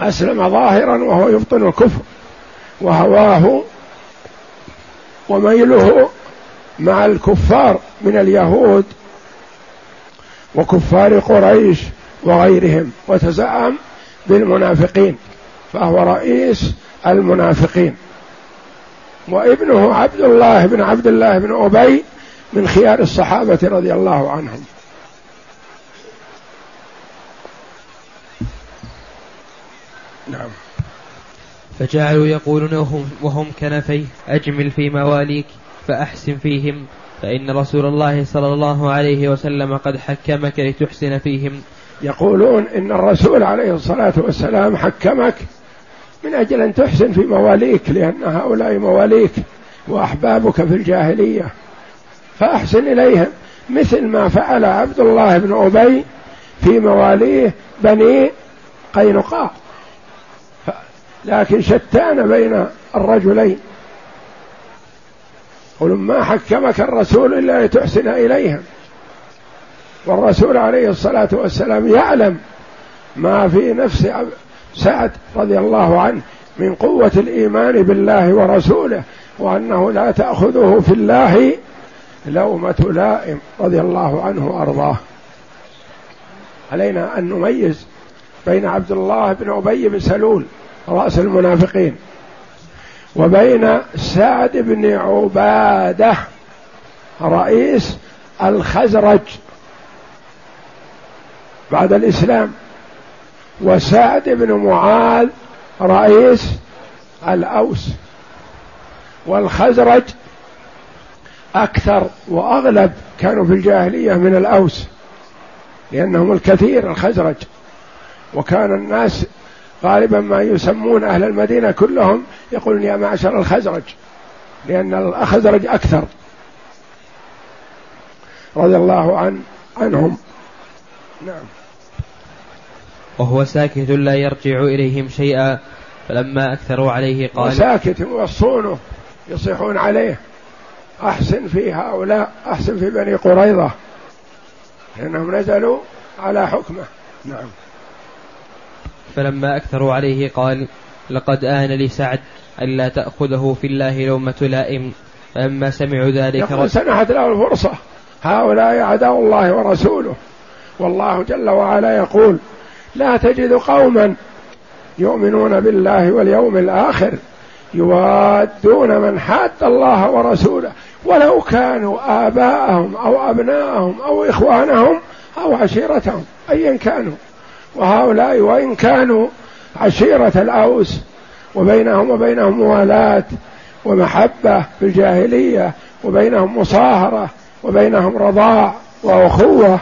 أسلم ظاهرا وهو يبطن الكفر. وهواه وميله مع الكفار من اليهود وكفار قريش وغيرهم. وتزعم بالمنافقين. فهو رئيس المنافقين. وابنه عبد الله بن عبد الله بن أبي من خيار الصحابة رضي الله عنهم. نعم. فجعلوا يقولون وهم, وهم كنفي أجمل في مواليك فأحسن فيهم فإن رسول الله صلى الله عليه وسلم قد حكمك لتحسن فيهم. يقولون إن الرسول عليه الصلاة والسلام حكمك من أجل أن تحسن في مواليك لأن هؤلاء مواليك وأحبابك في الجاهلية. فأحسن إليهم. مثل ما فعل عبد الله بن أبي في مواليه بني قينقاع. لكن شتان بين الرجلين. قل ما حكمك الرسول إلا لتحسن إليهم. والرسول عليه الصلاة والسلام يعلم ما في نفس سعد رضي الله عنه من قوة الإيمان بالله ورسوله وأنه لا تأخذه في الله لومة لائم رضي الله عنه وأرضاه. علينا أن نميز بين عبد الله بن أبي بن سلول رأس المنافقين وبين سعد بن عبادة رئيس الخزرج بعد الإسلام وسعد بن معاذ رئيس الأوس والخزرج أكثر وأغلب كانوا في الجاهلية من الأوس لأنهم الكثير الخزرج. وكان الناس غالبا ما يسمون أهل المدينة كلهم يقولون يا معشر الخزرج لأن الخزرج أكثر. رضي الله عن عنهم. نعم. وهو ساكت لا يرجع إليهم شيئا فلما أكثروا عليه قال ساكت يوصونه يصيحون عليه. أحسن في هؤلاء أحسن في بني قريظة لأنهم نزلوا على حكمه. نعم. فلما أكثروا عليه قال لقد آن لسعد ألا تأخذه في الله لومة لائم فلما سمعوا ذلك يقول سنحت له الفرصة. هؤلاء أعداء الله ورسوله. والله جل وعلا يقول لا تجد قوما يؤمنون بالله واليوم الآخر يوادون من حاد الله ورسوله. ولو كانوا آباءهم أو أبناءهم أو إخوانهم أو عشيرتهم أيا كانوا. وهؤلاء وإن كانوا عشيرة الأوس وبينهم وبينهم موالاة ومحبة في الجاهلية وبينهم مصاهرة وبينهم رضاع وأخوة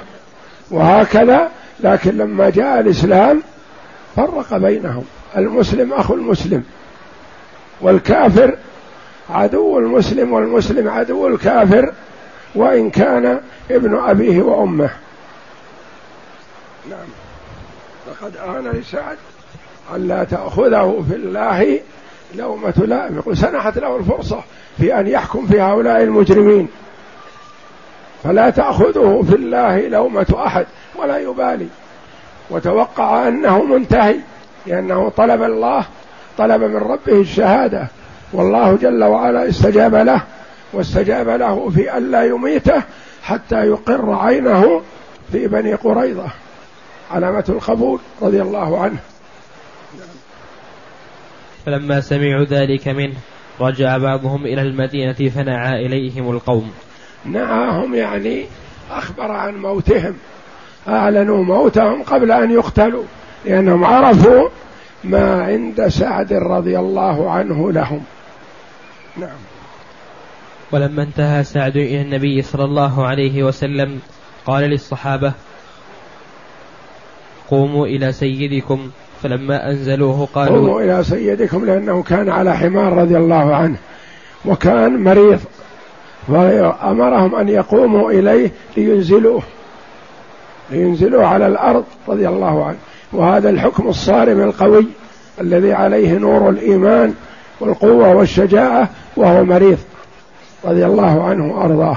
وهكذا. لكن لما جاء الإسلام فرق بينهم المسلم أخو المسلم والكافر عدو المسلم والمسلم عدو الكافر وإن كان ابن أبيه وأمه. نعم. لقد آن لسعد أن لا تأخذه في الله لومة لائم. سنحت له الفرصة في أن يحكم في هؤلاء المجرمين. فلا تأخذه في الله لومة أحد ولا يبالي. وتوقع أنه منتهي لأنه طلب الله طلب من ربه الشهادة. والله جل وعلا استجاب له واستجاب له في ألا يميته حتى يقر عينه في بني قريظة. علامة القبول رضي الله عنه. فلما سمعوا ذلك منه رجع بعضهم إلى المدينة فنعى إليهم القوم. نعاهم يعني أخبر عن موتهم. أعلنوا موتهم قبل أن يقتلوا لأنهم عرفوا ما عند سعد رضي الله عنه لهم. نعم. ولما انتهى سعد إلى النبي صلى الله عليه وسلم قال للصحابة قوموا إلى سيدكم. فلما أنزلوه قالوا قوموا إلى سيدكم لأنه كان على حمار رضي الله عنه وكان مريض فأمرهم أن يقوموا إليه لينزلوه لينزلوه على الأرض رضي الله عنه. وهذا الحكم الصارم القوي الذي عليه نور الإيمان والقوة والشجاعة وهو مريض رضي الله عنه وأرضاه.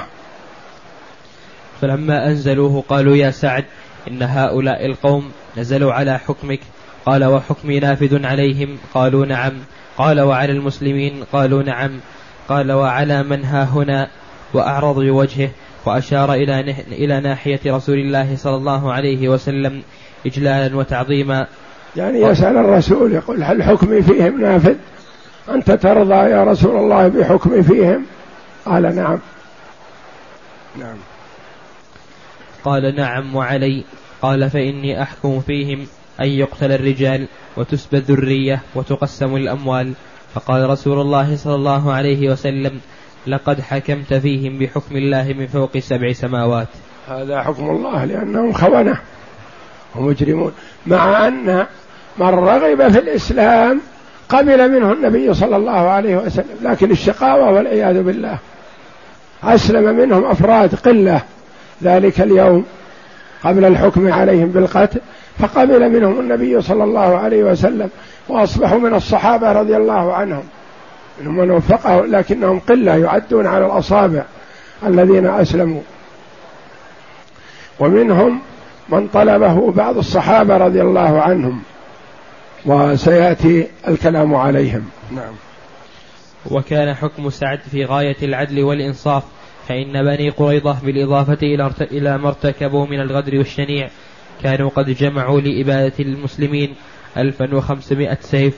فلما أنزلوه قالوا يا سعد إن هؤلاء القوم نزلوا على حكمك. قال وحكمي نافذ عليهم؟ قالوا نعم. قال وعلى المسلمين؟ قالوا نعم. قال وعلى من ها هنا؟ وأعرض بوجهه وأشار إلى إلى ناحية رسول الله صلى الله عليه وسلم إجلالا وتعظيما. يعني يسأل الرسول يقول هل حكمي فيهم نافذ؟ أنت ترضى يا رسول الله بحكمي فيهم؟ قال نعم. نعم. قال نعم وعلي. قال فإني أحكم فيهم أن يقتل الرجال وتسبى الذرية وتقسم الأموال. فقال رسول الله صلى الله عليه وسلم لقد حكمت فيهم بحكم الله من فوق سبع سماوات. هذا حكم الله لأنهم خونة ومجرمون مع أن من رغب في الإسلام قبل منه النبي صلى الله عليه وسلم لكن الشقاوة والعياذ بالله. أسلم منهم أفراد قلة ذلك اليوم قبل الحكم عليهم بالقتل فقبل منهم النبي صلى الله عليه وسلم وأصبحوا من الصحابة رضي الله عنهم. منهم من وفقه لكنهم قلة يعدون على الأصابع الذين أسلموا. ومنهم من طلبه بعض الصحابة رضي الله عنهم. وسيأتي الكلام عليهم. نعم. وكان حكم سعد في غاية العدل والإنصاف فإن بني قريظة بالإضافة إلى ما ارتكبوا من الغدر والشنيع كانوا قد جمعوا لإبادة المسلمين ألفا وخمسمائة سيف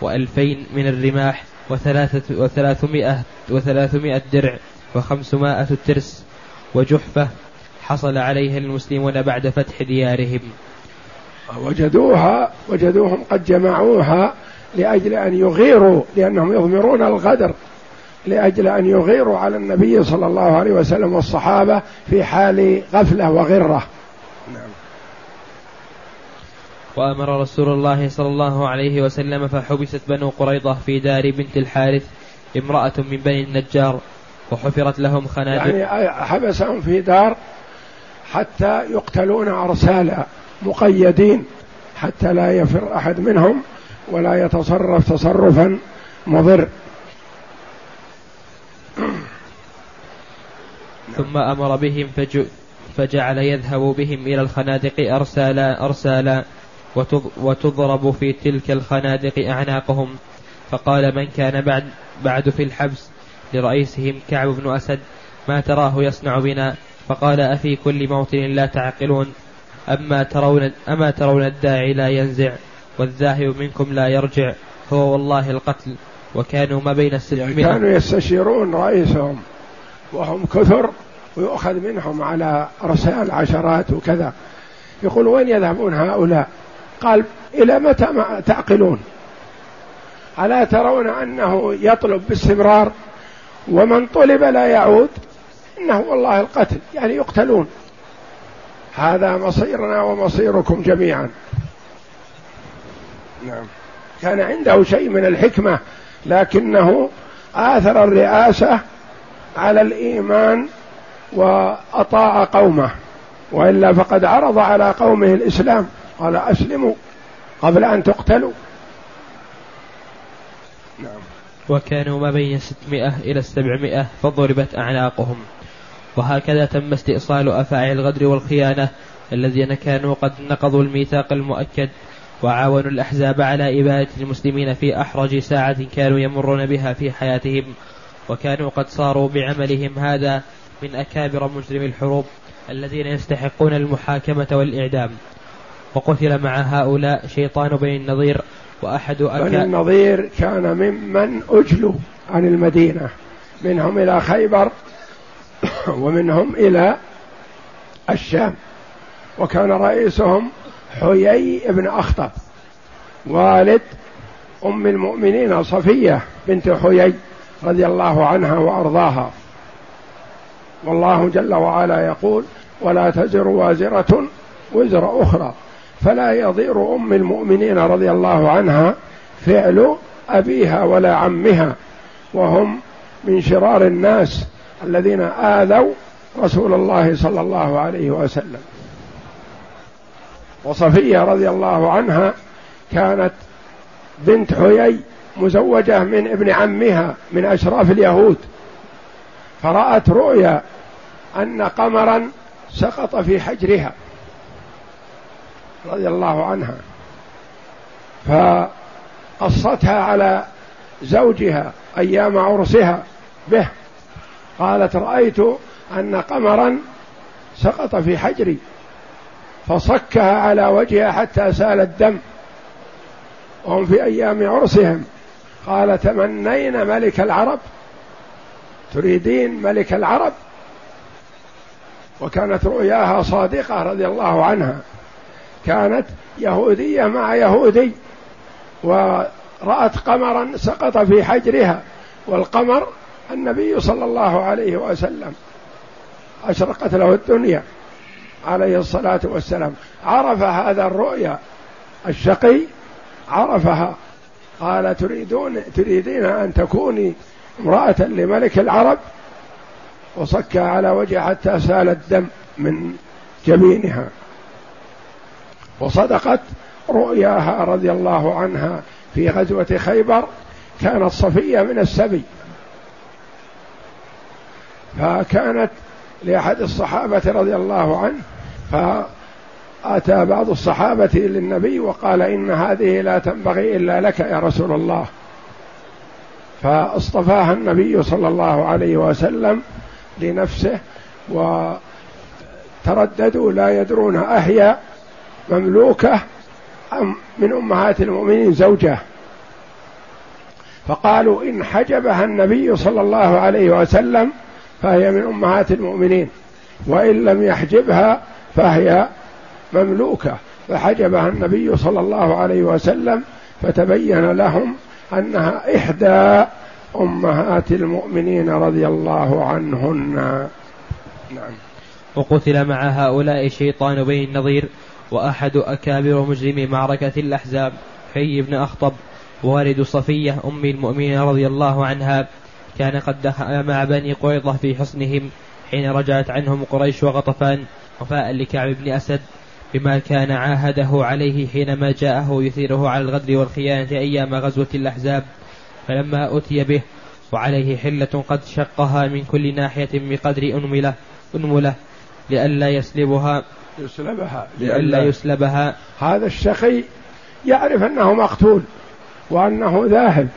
وألفين من الرماح وثلاثة وثلاثمائة وثلاثمائة درع وخمسمائة ترس وجحفة حصل عليها المسلمون بعد فتح ديارهم. وجدوها وجدوهم قد جمعوها لأجل أن يغيروا لأنهم يضمرون الغدر لأجل أن يغيروا على النبي صلى الله عليه وسلم والصحابة في حال غفلة وغرة. نعم. وأمر رسول الله صلى الله عليه وسلم فحبست بنو قريظه في دار بنت الحارث امرأة من بني النجار وحفرت لهم خنادق يعني حبسهم في دار حتى يقتلون أرسالا. مقيدين حتى لا يفر أحد منهم ولا يتصرف تصرفا مضر. ثم أمر بهم فجعل يذهب بهم إلى الخنادق أرسالا أرسالا وتضرب في تلك الخنادق أعناقهم. فقال من كان بعد بعد في الحبس لرئيسهم كعب بن أسد ما تراه يصنع بنا؟ فقال أفي كل موطن لا تعقلون. أما ترون أما ترون الداعي لا ينزع والذاهب منكم لا يرجع هو والله القتل وكانوا ما بين الستمائة يعني كانوا يستشيرون رئيسهم وهم كثر ويؤخذ منهم على رسائل عشرات وكذا. يقول وين يذهبون هؤلاء؟ قال إلى متى ما تعقلون؟ ألا ترون أنه يطلب باستمرار ومن طلب لا يعود؟ إنه والله القتل يعني يقتلون. هذا مصيرنا ومصيركم جميعا. نعم. كان عنده شيء من الحكمة لكنه آثر الرئاسة على الإيمان وأطاع قومه. وإلا فقد عرض على قومه الإسلام. قال أسلموا قبل أن تقتلوا. نعم. وكانوا ما بين ستمائة إلى السبعمائة فضربت أعناقهم. وهكذا تم استئصال أفاعي الغدر والخيانة الذين كانوا قد نقضوا الميثاق المؤكد وعاونوا الأحزاب على إبادة المسلمين في أحرج ساعة كانوا يمرون بها في حياتهم وكانوا قد صاروا بعملهم هذا من أكابر مجرمي الحروب الذين يستحقون المحاكمة والإعدام. وقتل مع هؤلاء شيطان بني النضير وأحد أكا بني النضير كان ممن أجلوا عن المدينة منهم إلى خيبر ومنهم إلى الشام وكان رئيسهم حيي بن أخطب والد أم المؤمنين صفية بنت حيي رضي الله عنها وأرضاها. والله جل وعلا يقول ولا تزر وازرة وزر أخرى فلا يضير أم المؤمنين رضي الله عنها فعل أبيها ولا عمها وهم من شرار الناس الذين آذوا رسول الله صلى الله عليه وسلم. وصفية رضي الله عنها كانت بنت حيي مزوجة من ابن عمها من أشراف اليهود. فرأت رؤيا أن قمرا سقط في حجرها رضي الله عنها. فقصتها على زوجها أيام عرسها به. قالت رأيت أن قمرا سقط في حجري فصكها على وجهها حتى سال الدم. وهم في أيام عرسهم. قال تمنين ملك العرب. تريدين ملك العرب؟ وكانت رؤياها صادقة رضي الله عنها. كانت يهودية مع يهودي ورأت قمرا سقط في حجرها والقمر النبي صلى الله عليه وسلم أشرقت له الدنيا عليه الصلاة والسلام. عرف هذا الرؤيا الشقي؟ عرفها. قال تريدون تريدين أن تكوني امرأة لملك العرب؟ وصك على وجه حتى سال الدم من جبينها وصدقت رؤياها رضي الله عنها في غزوة خيبر. كانت صفية من السبي. فكانت لأحد الصحابة رضي الله عنه فأتى بعض الصحابة للنبي وقال إن هذه لا تنبغي إلا لك يا رسول الله. فاصطفاها النبي صلى الله عليه وسلم لنفسه وترددوا لا يدرون أهي مملوكة أم من أمهات المؤمنين زوجة. فقالوا إن حجبها النبي صلى الله عليه وسلم فهي من أمهات المؤمنين وإن لم يحجبها فهي مملوكة. فحجبها النبي صلى الله عليه وسلم فتبين لهم أنها إحدى أمهات المؤمنين رضي الله عنهن. نعم. وقتل مع هؤلاء شيطان بني النظير وأحد أكابر مجرمي معركة الأحزاب حي بن أخطب والد صفية أم المؤمنين رضي الله عنها. كان قد دخل مع بني قريظة في حصنهم حين رجعت عنهم قريش وغطفان وفاء لكعب بن أسد بما كان عاهده عليه حينما جاءه يثيره على الغدر والخيانة أيام غزوة الأحزاب. فلما أتي به وعليه حلة قد شقها من كل ناحية بقدر أنملة أنملة لئلا يسلبها يسلبها لئلا يسلبها. هذا الشقي يعرف أنه مقتول وأنه ذاهب.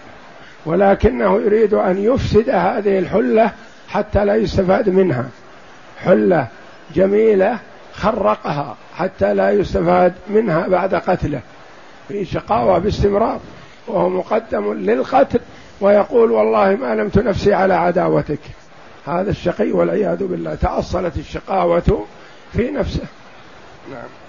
ولكنه يريد أن يفسد هذه الحلة حتى لا يستفاد منها. حلة جميلة خرقها حتى لا يستفاد منها بعد قتله. في شقاوة باستمرار وهو مقدم للقتل ويقول والله ما لمت نفسي على عداوتك. هذا الشقي والعياذ بالله تأصلت الشقاوة في نفسه. نعم.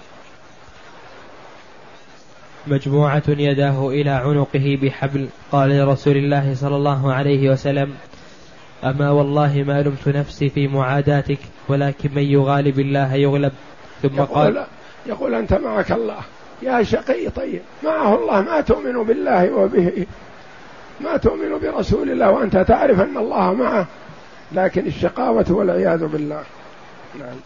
مجموعة يداه إلى عنقه بحبل. قال لرسول الله صلى الله عليه وسلم أما والله ما لمت نفسي في معاداتك ولكن من يغالب الله يغلب. ثم يقول قال يقول أنت معك الله. يا شقي طيب. معه الله ما تؤمن بالله وبه ما تؤمن برسول الله وأنت تعرف أن الله معه. لكن الشقاوة والعياذ بالله. نعم.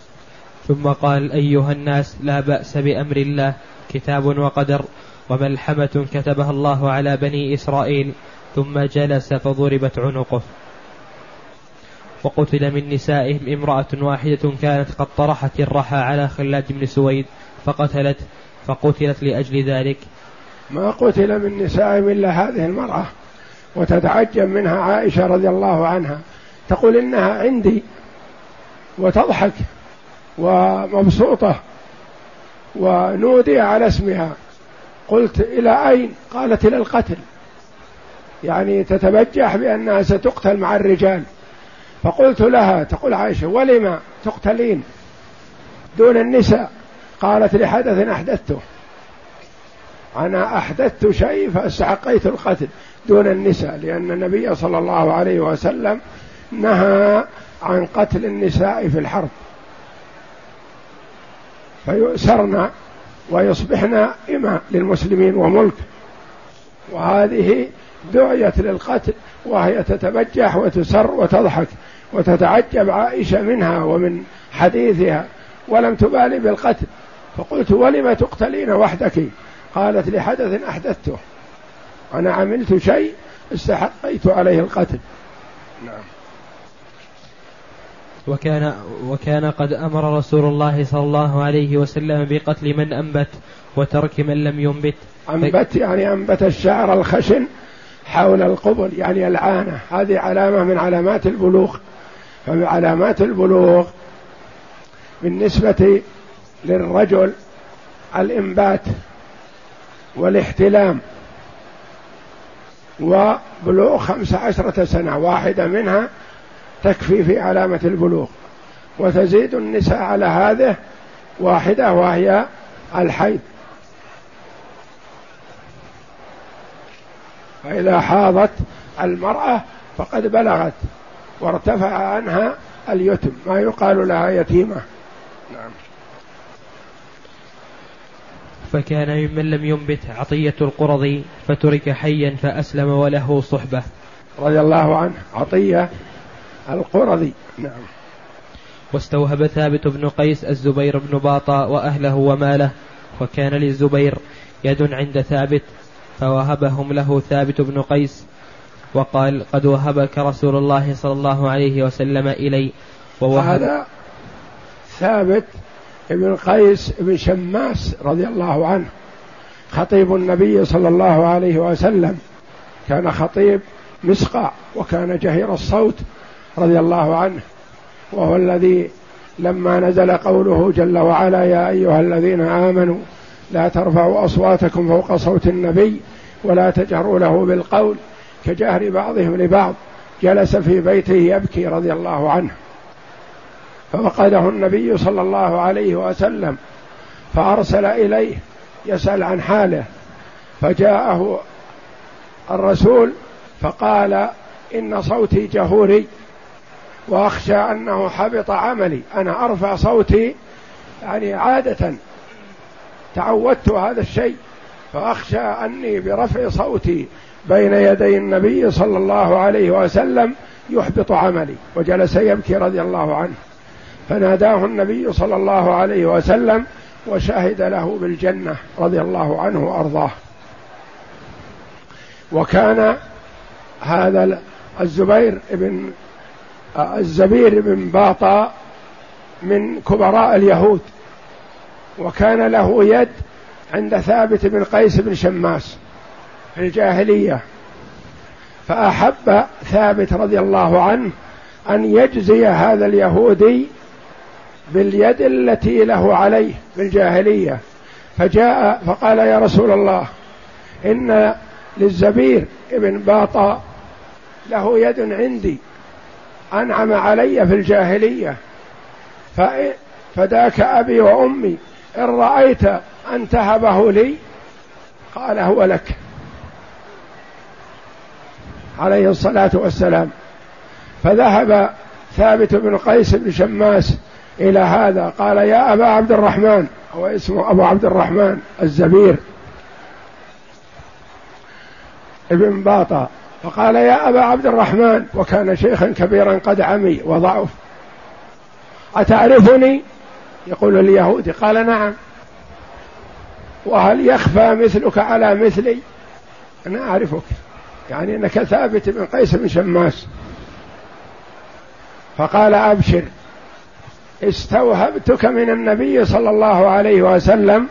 ثم قال أيها الناس لا بأس بأمر الله كتاب وقدر. وملحمة كتبها الله على بني إسرائيل ثم جلس فضربت عنقه. وقتل من نسائهم امرأة واحدة كانت قد طرحت الرحى على خلاد بن سويد فقتلت فقتلت لأجل ذلك. ما قتل من نسائهم إلا هذه المرأة وتتعجب منها عائشة رضي الله عنها تقول إنها عندي وتضحك ومبسوطة ونودي على اسمها. قلت إلى أين؟ قالت إلى القتل. يعني تتبجح بأنها ستقتل مع الرجال. فقلت لها تقول عائشة ولم تقتلين دون النساء؟ قالت لحدث أحدثته. أنا أحدثت شيء فاستحقيت القتل دون النساء لأن النبي صلى الله عليه وسلم نهى عن قتل النساء في الحرب. فيؤسرن ويصبحن إماء للمسلمين وملك. وهذه دعيت للقتل وهي تتبجح وتسر وتضحك وتتعجب عائشة منها ومن حديثها ولم تبالي بالقتل. فقلت ولم تقتلين وحدك؟ قالت لحدث أحدثته. أنا عملت شيء استحقيت عليه القتل. نعم. وكان وكان قد أمر رسول الله صلى الله عليه وسلم بقتل من أنبت وترك من لم ينبت. أنبت يعني أنبت الشعر الخشن حول القبل يعني العانة. هذه علامة من علامات البلوغ. فمن علامات البلوغ بالنسبة للرجل الإنبات والاحتلام وبلوغ خمس عشرة سنة واحدة منها تكفي في علامة البلوغ. وتزيد النساء على هذه واحدة وهي الحيض. فإذا حاضت المرأة فقد بلغت وارتفع عنها اليتم. ما يقال لها يتيمة. نعم. فكان ممن لم ينبت عطية القرظي فترك حيا فأسلم وله صحبة. رضي الله عنه. عطية القرظي نعم. واستوهب ثابت بن قيس الزبير بن باطا وأهله وماله وكان للزبير يد عند ثابت فوهبهم له ثابت بن قيس وقال قد وهبك رسول الله صلى الله عليه وسلم إلي. ووهب هذا ثابت بن قيس بن شماس رضي الله عنه خطيب النبي صلى الله عليه وسلم. كان خطيب مسقع وكان جهير الصوت رضي الله عنه وهو الذي لما نزل قوله جل وعلا يا أيها الذين آمنوا لا ترفعوا أصواتكم فوق صوت النبي ولا تجهروا له بالقول كجهر بعضهم لبعض جلس في بيته يبكي رضي الله عنه. ففقده النبي صلى الله عليه وسلم فأرسل إليه يسأل عن حاله فجاءه الرسول فقال إن صوتي جهوري واخشى انه حبط عملي. أنا ارفع صوتي يعني عادة. تعودت هذا الشيء. فاخشى اني برفع صوتي بين يدي النبي صلى الله عليه وسلم يحبط عملي. وجلس يبكي رضي الله عنه. فناداه النبي صلى الله عليه وسلم وشهد له بالجنة رضي الله عنه وأرضاه. وكان هذا الزبير بن الزبير بن باطا من كبراء اليهود وكان له يد عند ثابت بن قيس بن شماس في الجاهلية. فأحب ثابت رضي الله عنه أن يجزي هذا اليهودي باليد التي له عليه في الجاهلية. فجاء فقال يا رسول الله إن للزبير ابن باطا له يد عندي. أنعم علي في الجاهلية. فداك أبي وأمي إن رأيت أن تهبه لي قال هو لك. عليه الصلاة والسلام. فذهب ثابت بن قيس بن شماس إلى هذا قال يا أبا عبد الرحمن هو اسمه أبو عبد الرحمن الزبير. ابن باطا فقال يا أبا عبد الرحمن وكان شيخا كبيرا قد عمي وضعف. أتعرفني؟ يقول اليهودي. قال نعم. وهل يخفى مثلك على مثلي؟ أنا أعرفك. يعني أنك ثابت بن قيس بن شماس. فقال أبشر. استوهبتك من النبي صلى الله عليه وسلم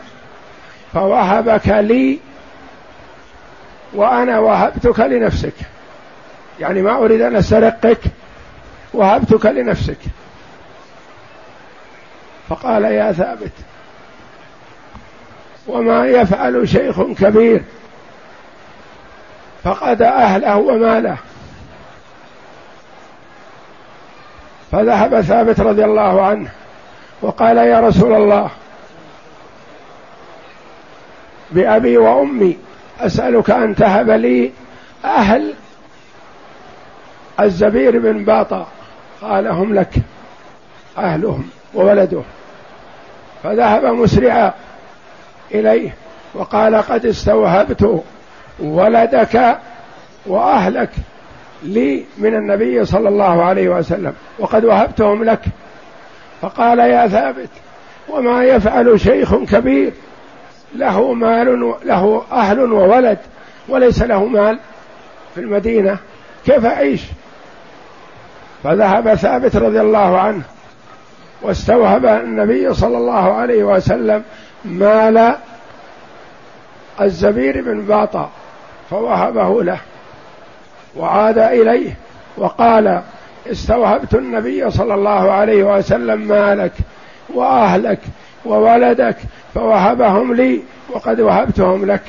فوهبك لي وأنا وهبتك لنفسك. يعني ما أريد أن أسترقك وهبتك لنفسك. فقال يا ثابت وما يفعل شيخ كبير فقد أهله وماله. فذهب ثابت رضي الله عنه وقال يا رسول الله بأبي وأمي أسألك أن تهب لي أهل الزبير بن باطا قال هم لك أهلهم وولده فذهب مسرعا إليه وقال قد استوهبت ولدك وأهلك لي من النبي صلى الله عليه وسلم وقد وهبتهم لك. فقال يا ثابت وما يفعل شيخ كبير له مال له أهل وولد وليس له مال في المدينة. كيف أعيش؟ فذهب ثابت رضي الله عنه واستوهب النبي صلى الله عليه وسلم مال الزبير بن باطا فوهبه له وعاد إليه وقال استوهبت النبي صلى الله عليه وسلم مالك وأهلك وولدك فوهبهم لي وقد وهبتهم لك.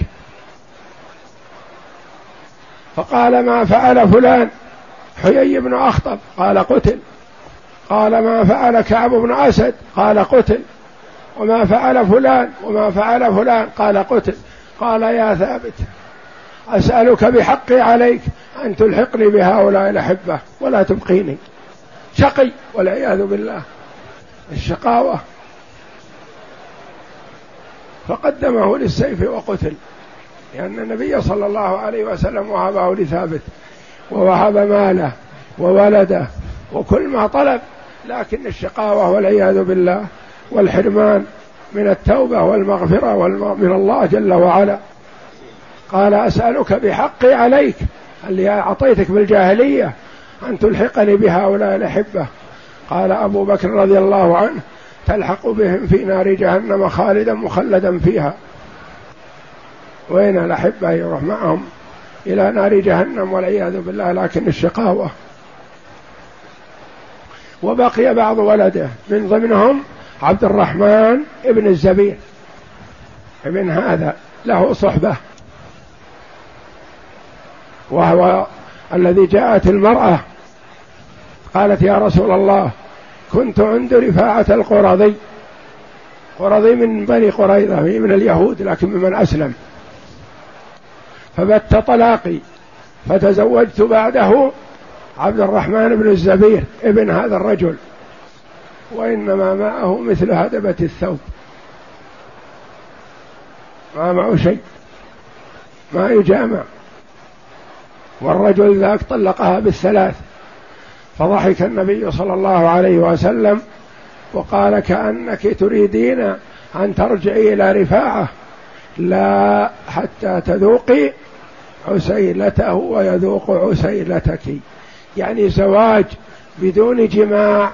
فقال ما فعل فلان؟ حيي بن أخطب قال قتل. قال ما فعل كعب بن أسد؟ قال قتل. وما فعل فلان؟ وما فعل فلان؟ قال قتل. قال يا ثابت أسألك بحقي عليك أن تلحقني بهؤلاء الأحبة ولا تبقيني. شقي والعياذ بالله. الشقاوة. فقدمه للسيف وقتل. لأن النبي صلى الله عليه وسلم وهبه لثابت ووهب ماله وولده وكل ما طلب لكن الشقاوة والعياذ بالله والحرمان من التوبة والمغفرة من الله جل وعلا. قال أسألك بحقي عليك اللي أعطيتك بالجاهلية أن تلحقني بهؤلاء الأحبة. قال أبو بكر رضي الله عنه تلحق بهم في نار جهنم خالدا مخلدا فيها. وين الأحبة يروح معهم إلى نار جهنم والعياذ بالله لكن الشقاوة. وبقي بعض ولده من ضمنهم عبد الرحمن ابن الزبير. ابن هذا له صحبة. وهو الذي جاءت المرأة قالت يا رسول الله كنت عند رفاعة القرظي قرظي من بني قريظة من اليهود لكن ممن أسلم. فبت طلاقي فتزوجت بعده عبد الرحمن بن الزبير ابن هذا الرجل. وإنما معه مثل هدبة الثوب. ما معه شيء. ما يجامع. والرجل ذاك طلقها بالثلاث. فضحك النبي صلى الله عليه وسلم وقال كأنك تريدين أن ترجعي إلى رفاعة. لا حتى تذوقي عسيلته ويذوق عسيلتك. يعني زواج بدون جماع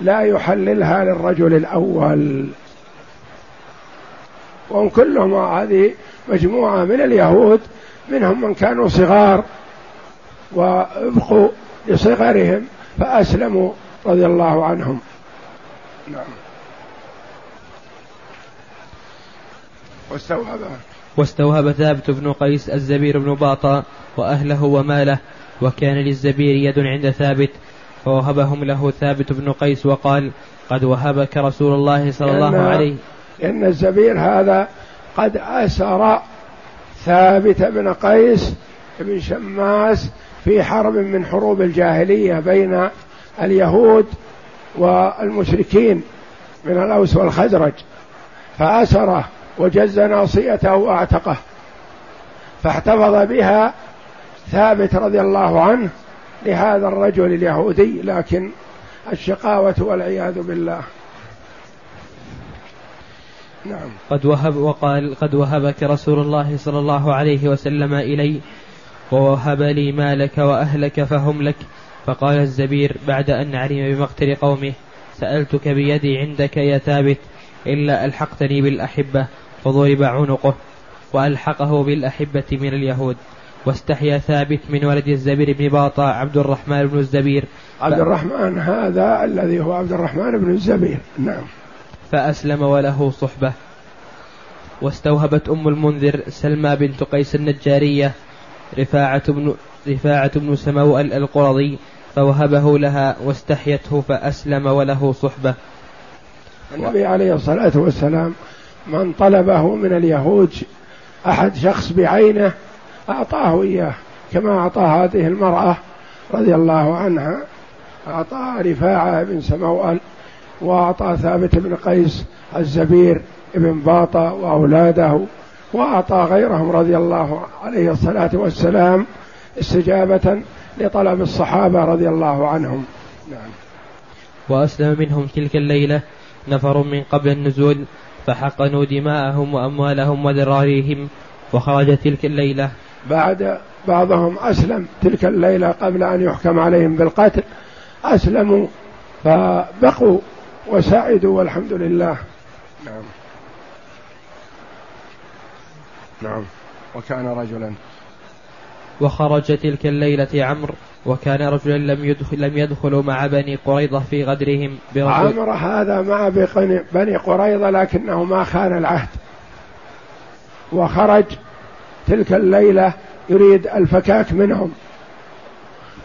لا يحللها للرجل الأول. وهم كلهم هذه مجموعة من اليهود منهم من كانوا صغار وأبقوا لصغرهم. فأسلموا رضي الله عنهم. نعم. واستوهب. واستوهب ثابت بن قيس الزبير بن باطا وأهله وماله وكان للزبير يد عند ثابت فوهبهم له ثابت بن قيس وقال قد وهبك رسول الله صلى الله عليه إن الزبير هذا قد أسر ثابت بن قيس بن شماس في حرب من حروب الجاهلية بين اليهود والمشركين من الأوس والخزرج فأسره وجز ناصيته وأعتقه. فاحتفظ بها ثابت رضي الله عنه لهذا الرجل اليهودي لكن الشقاوة والعياذ بالله. نعم. قد وهب وقال قد وهبك رسول الله صلى الله عليه وسلم إلي ووهب لي مالك وأهلك فهم لك. فقال الزبير بعد أن علم بمقتل قومه سألتك بيدي عندك يا ثابت إلا ألحقتني بالأحبة فضرب عنقه وألحقه بالأحبة من اليهود. واستحيا ثابت من ولد الزبير بن باطا عبد الرحمن بن الزبير. عبد الرحمن هذا الذي هو عبد الرحمن بن الزبير. نعم. فأسلم وله صحبة. واستوهبت أم المنذر سلمى بنت قيس النجارية. رفاعة بن رفاعة بن سموأل القرظي فوهبه لها واستحيته فأسلم وله صحبة. النبي عليه الصلاة والسلام من طلبه من اليهود أحد شخص بعينه أعطاه إياه كما أعطى هذه المرأة رضي الله عنها. أعطى رفاعة بن سموأل وأعطى ثابت بن قيس الزبير بن باطا وأولاده. وأعطى غيرهم رضي الله عليه الصلاة والسلام استجابة لطلب الصحابة رضي الله عنهم. نعم. وأسلم منهم تلك الليلة نفر من قبل النزول فحقنوا دماءهم وأموالهم وذراريهم وخرج تلك الليلة. بعد بعضهم أسلم تلك الليلة قبل أن يحكم عليهم بالقتل. أسلموا فبقوا وسعدوا والحمد لله. نعم. نعم. وكان رجلا. وخرج تلك الليلة عمرو وكان رجلا لم يدخل لم يدخلوا مع بني قريظة في غدرهم عمرو هذا مع بني قريظة لكنه ما خان العهد. وخرج تلك الليلة يريد الفكاك منهم.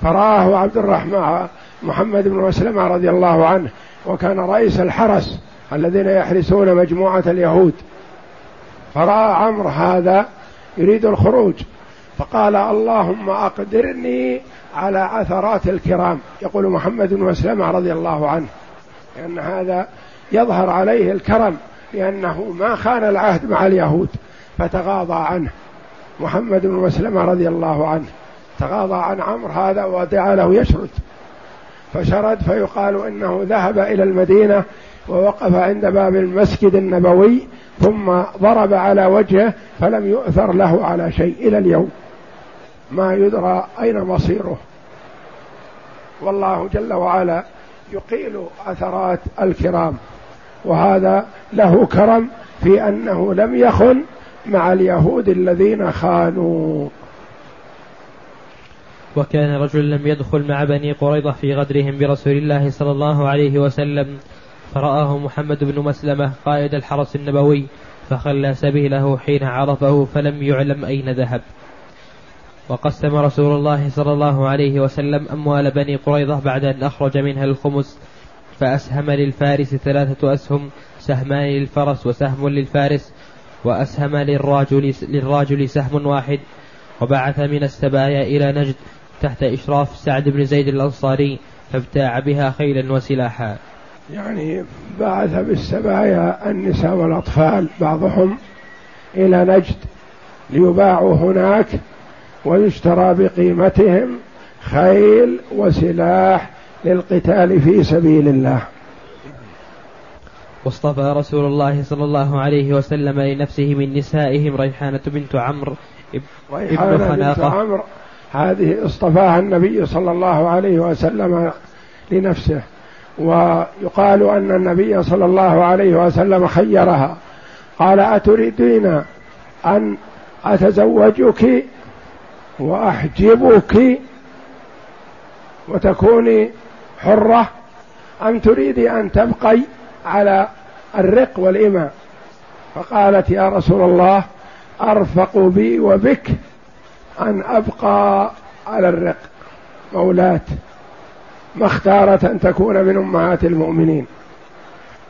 فرآه عبد الرحمن محمد بن مسلمة رضي الله عنه وكان رئيس الحرس الذين يحرسون مجموعة اليهود. فرأى عمرو هذا يريد الخروج. فقال اللهم أقدرني على عثرات الكرام. يقول محمد بن مسلمة رضي الله عنه لأن هذا يظهر عليه الكرم لأنه ما خان العهد مع اليهود فتغاضى عنه. محمد بن مسلمة رضي الله عنه تغاضى عن عمرو هذا ودعا له يشرد. فشرد فيقال إنه ذهب إلى المدينة ووقف عند باب المسجد النبوي ثم ضرب على وجهه فلم يؤثر له على شيء إلى اليوم. ما يدرى أين مصيره. والله جل وعلا يقيل أثرات الكرام. وهذا له كرم في أنه لم يخن مع اليهود الذين خانوا. وكان رجل لم يدخل مع بني قريظة في غدرهم برسول الله صلى الله عليه وسلم. فرآه محمد بن مسلمة قائد الحرس النبوي فخلى سبيله حين عرفه فلم يعلم أين ذهب. وقسم رسول الله صلى الله عليه وسلم أموال بني قريظة بعد أن أخرج منها الخمس فأسهم للفارس ثلاثة أسهم سهمان للفرس وسهم للفارس وأسهم للراجل, للراجل سهم واحد وبعث من السبايا إلى نجد تحت إشراف سعد بن زيد الأنصاري فابتاع بها خيلا وسلاحا. يعني بعث بالسبايا النساء والأطفال بعضهم إلى نجد ليباعوا هناك ويشترى بقيمتهم خيل وسلاح للقتال في سبيل الله. واصطفى رسول الله صلى الله عليه وسلم لنفسه من نسائهم ريحانة بنت عمرو إبن خناقة. بنت عمرو. هذه اصطفاها النبي صلى الله عليه وسلم لنفسه. ويقال أن النبي صلى الله عليه وسلم خيرها. قال أتريدين أن أتزوجك وأحجبك وتكوني حرة؟ أم تريدي أن تبقي على الرق والإماء؟ فقالت يا رسول الله أرفق بي وبك أن أبقى على الرق. مولاة. ما اختارت أن تكون من أمهات المؤمنين.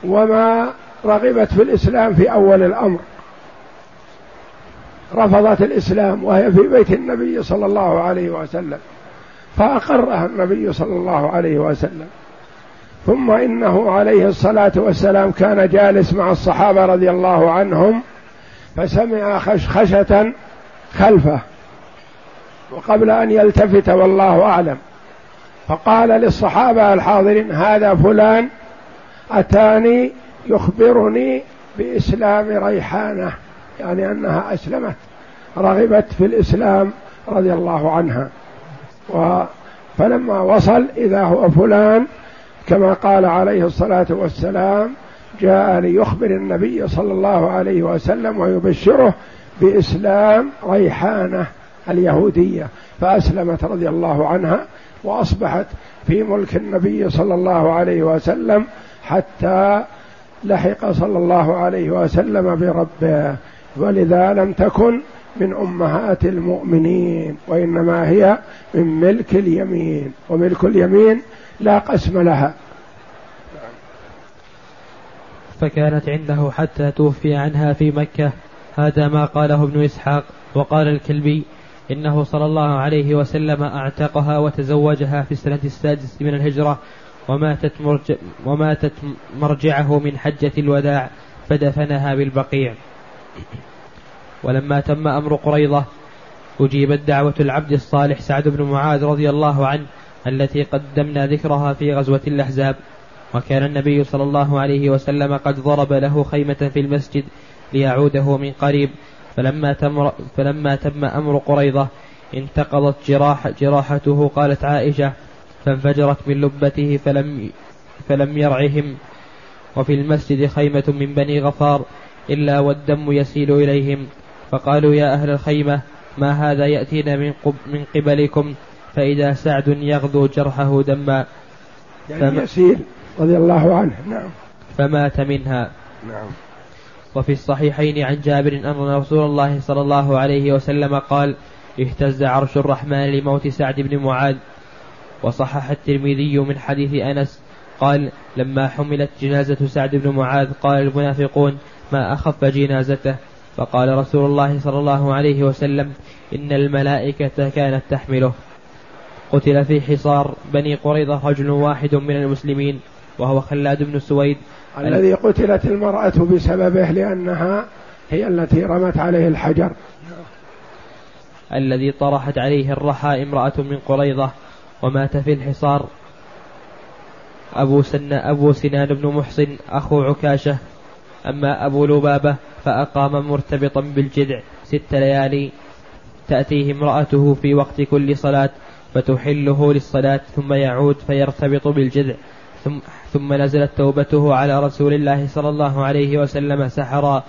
وما رغبت في الإسلام في أول الأمر. رفضت الإسلام وهي في بيت النبي صلى الله عليه وسلم. فأقرها النبي صلى الله عليه وسلم. ثم إنه عليه الصلاة والسلام كان جالس مع الصحابة رضي الله عنهم فسمع خشخشة خلفه. وقبل أن يلتفت والله أعلم. فقال للصحابة الحاضرين هذا فلان أتاني يخبرني بإسلام ريحانة. يعني أنها أسلمت رغبت في الإسلام رضي الله عنها. و فلما وصل إذا هو فلان كما قال عليه الصلاة والسلام جاء ليخبر النبي صلى الله عليه وسلم ويبشره بإسلام ريحانة اليهودية فأسلمت رضي الله عنها. وأصبحت في ملك النبي صلى الله عليه وسلم حتى لحق صلى الله عليه وسلم بربه. ولذا لم تكن من أمهات المؤمنين وإنما هي من ملك اليمين. وملك اليمين لا قسم لها. فكانت عنده حتى توفي عنها في مكة. هذا ما قاله ابن إسحاق وقال الكلبي إنه صلى الله عليه وسلم أعتقها وتزوجها في السنة السادسه من الهجرة وماتت, مرج وماتت مرجعه من حجة الوداع فدفنها بالبقيع. ولما تم أمر قريضة أجيبت دعوة العبد الصالح سعد بن معاذ رضي الله عنه التي قدمنا ذكرها في غزوة الأحزاب. وكان النبي صلى الله عليه وسلم قد ضرب له خيمة في المسجد ليعوده من قريب. فلما تم, فلما تم أمر قريضة انتقضت جراح جراحته قالت عائشة فانفجرت من لبته فلم فلم يرعهم. وفي المسجد خيمة من بني غفار إلا والدم يسيل إليهم. فقالوا يا أهل الخيمة ما هذا يأتينا من, قب من قبلكم؟ فإذا سعد يغدو جرحه دما. يعني. يسيل رضي الله عنه. نعم. فمات منها. نعم. وفي الصحيحين عن جابر أن رسول الله صلى الله عليه وسلم قال اهتز عرش الرحمن لموت سعد بن معاذ وصحح الترمذي من حديث أنس قال لما حملت جنازة سعد بن معاذ قال المنافقون ما أخف جنازته؟ فقال رسول الله صلى الله عليه وسلم إن الملائكة كانت تحمله قتل في حصار بني قريظة رجل واحد من المسلمين وهو خلاد بن سويد الذي قتلت المرأة بسببه لأنها هي التي رمت عليه الحجر. الذي طرحت عليه الرحى امرأة من قريظة ومات في الحصار. أبو, سن أبو سنان بن محسن أخو عكاشة. أما أبو لبابة فأقام مرتبطا بالجذع ست ليالي. تأتيه امرأته في وقت كل صلاة فتحله للصلاة ثم يعود فيرتبط بالجذع. ثم, ثم نزلت توبته على رسول الله صلى الله عليه وسلم سحرا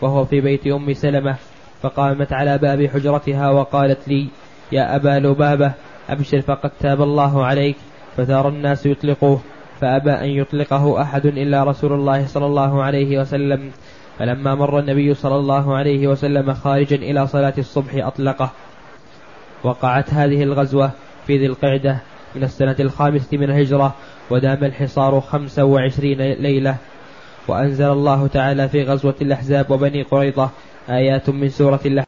وهو في بيت أم سلمة فقامت على باب حجرتها وقالت لي يا أبا لبابة أبشر فقد تاب الله عليك فثار الناس يطلقوه فأبى أن يطلقه أحد إلا رسول الله صلى الله عليه وسلم. فلما مر النبي صلى الله عليه وسلم خارجا إلى صلاة الصبح أطلقه. وقعت هذه الغزوة في ذي القعدة من السنة الخامسة من الهجرة ودام الحصار خمسة وعشرين ليلة. وأنزل الله تعالى في غزوة الأحزاب وبني قريظة آيات من سورة الأحزاب.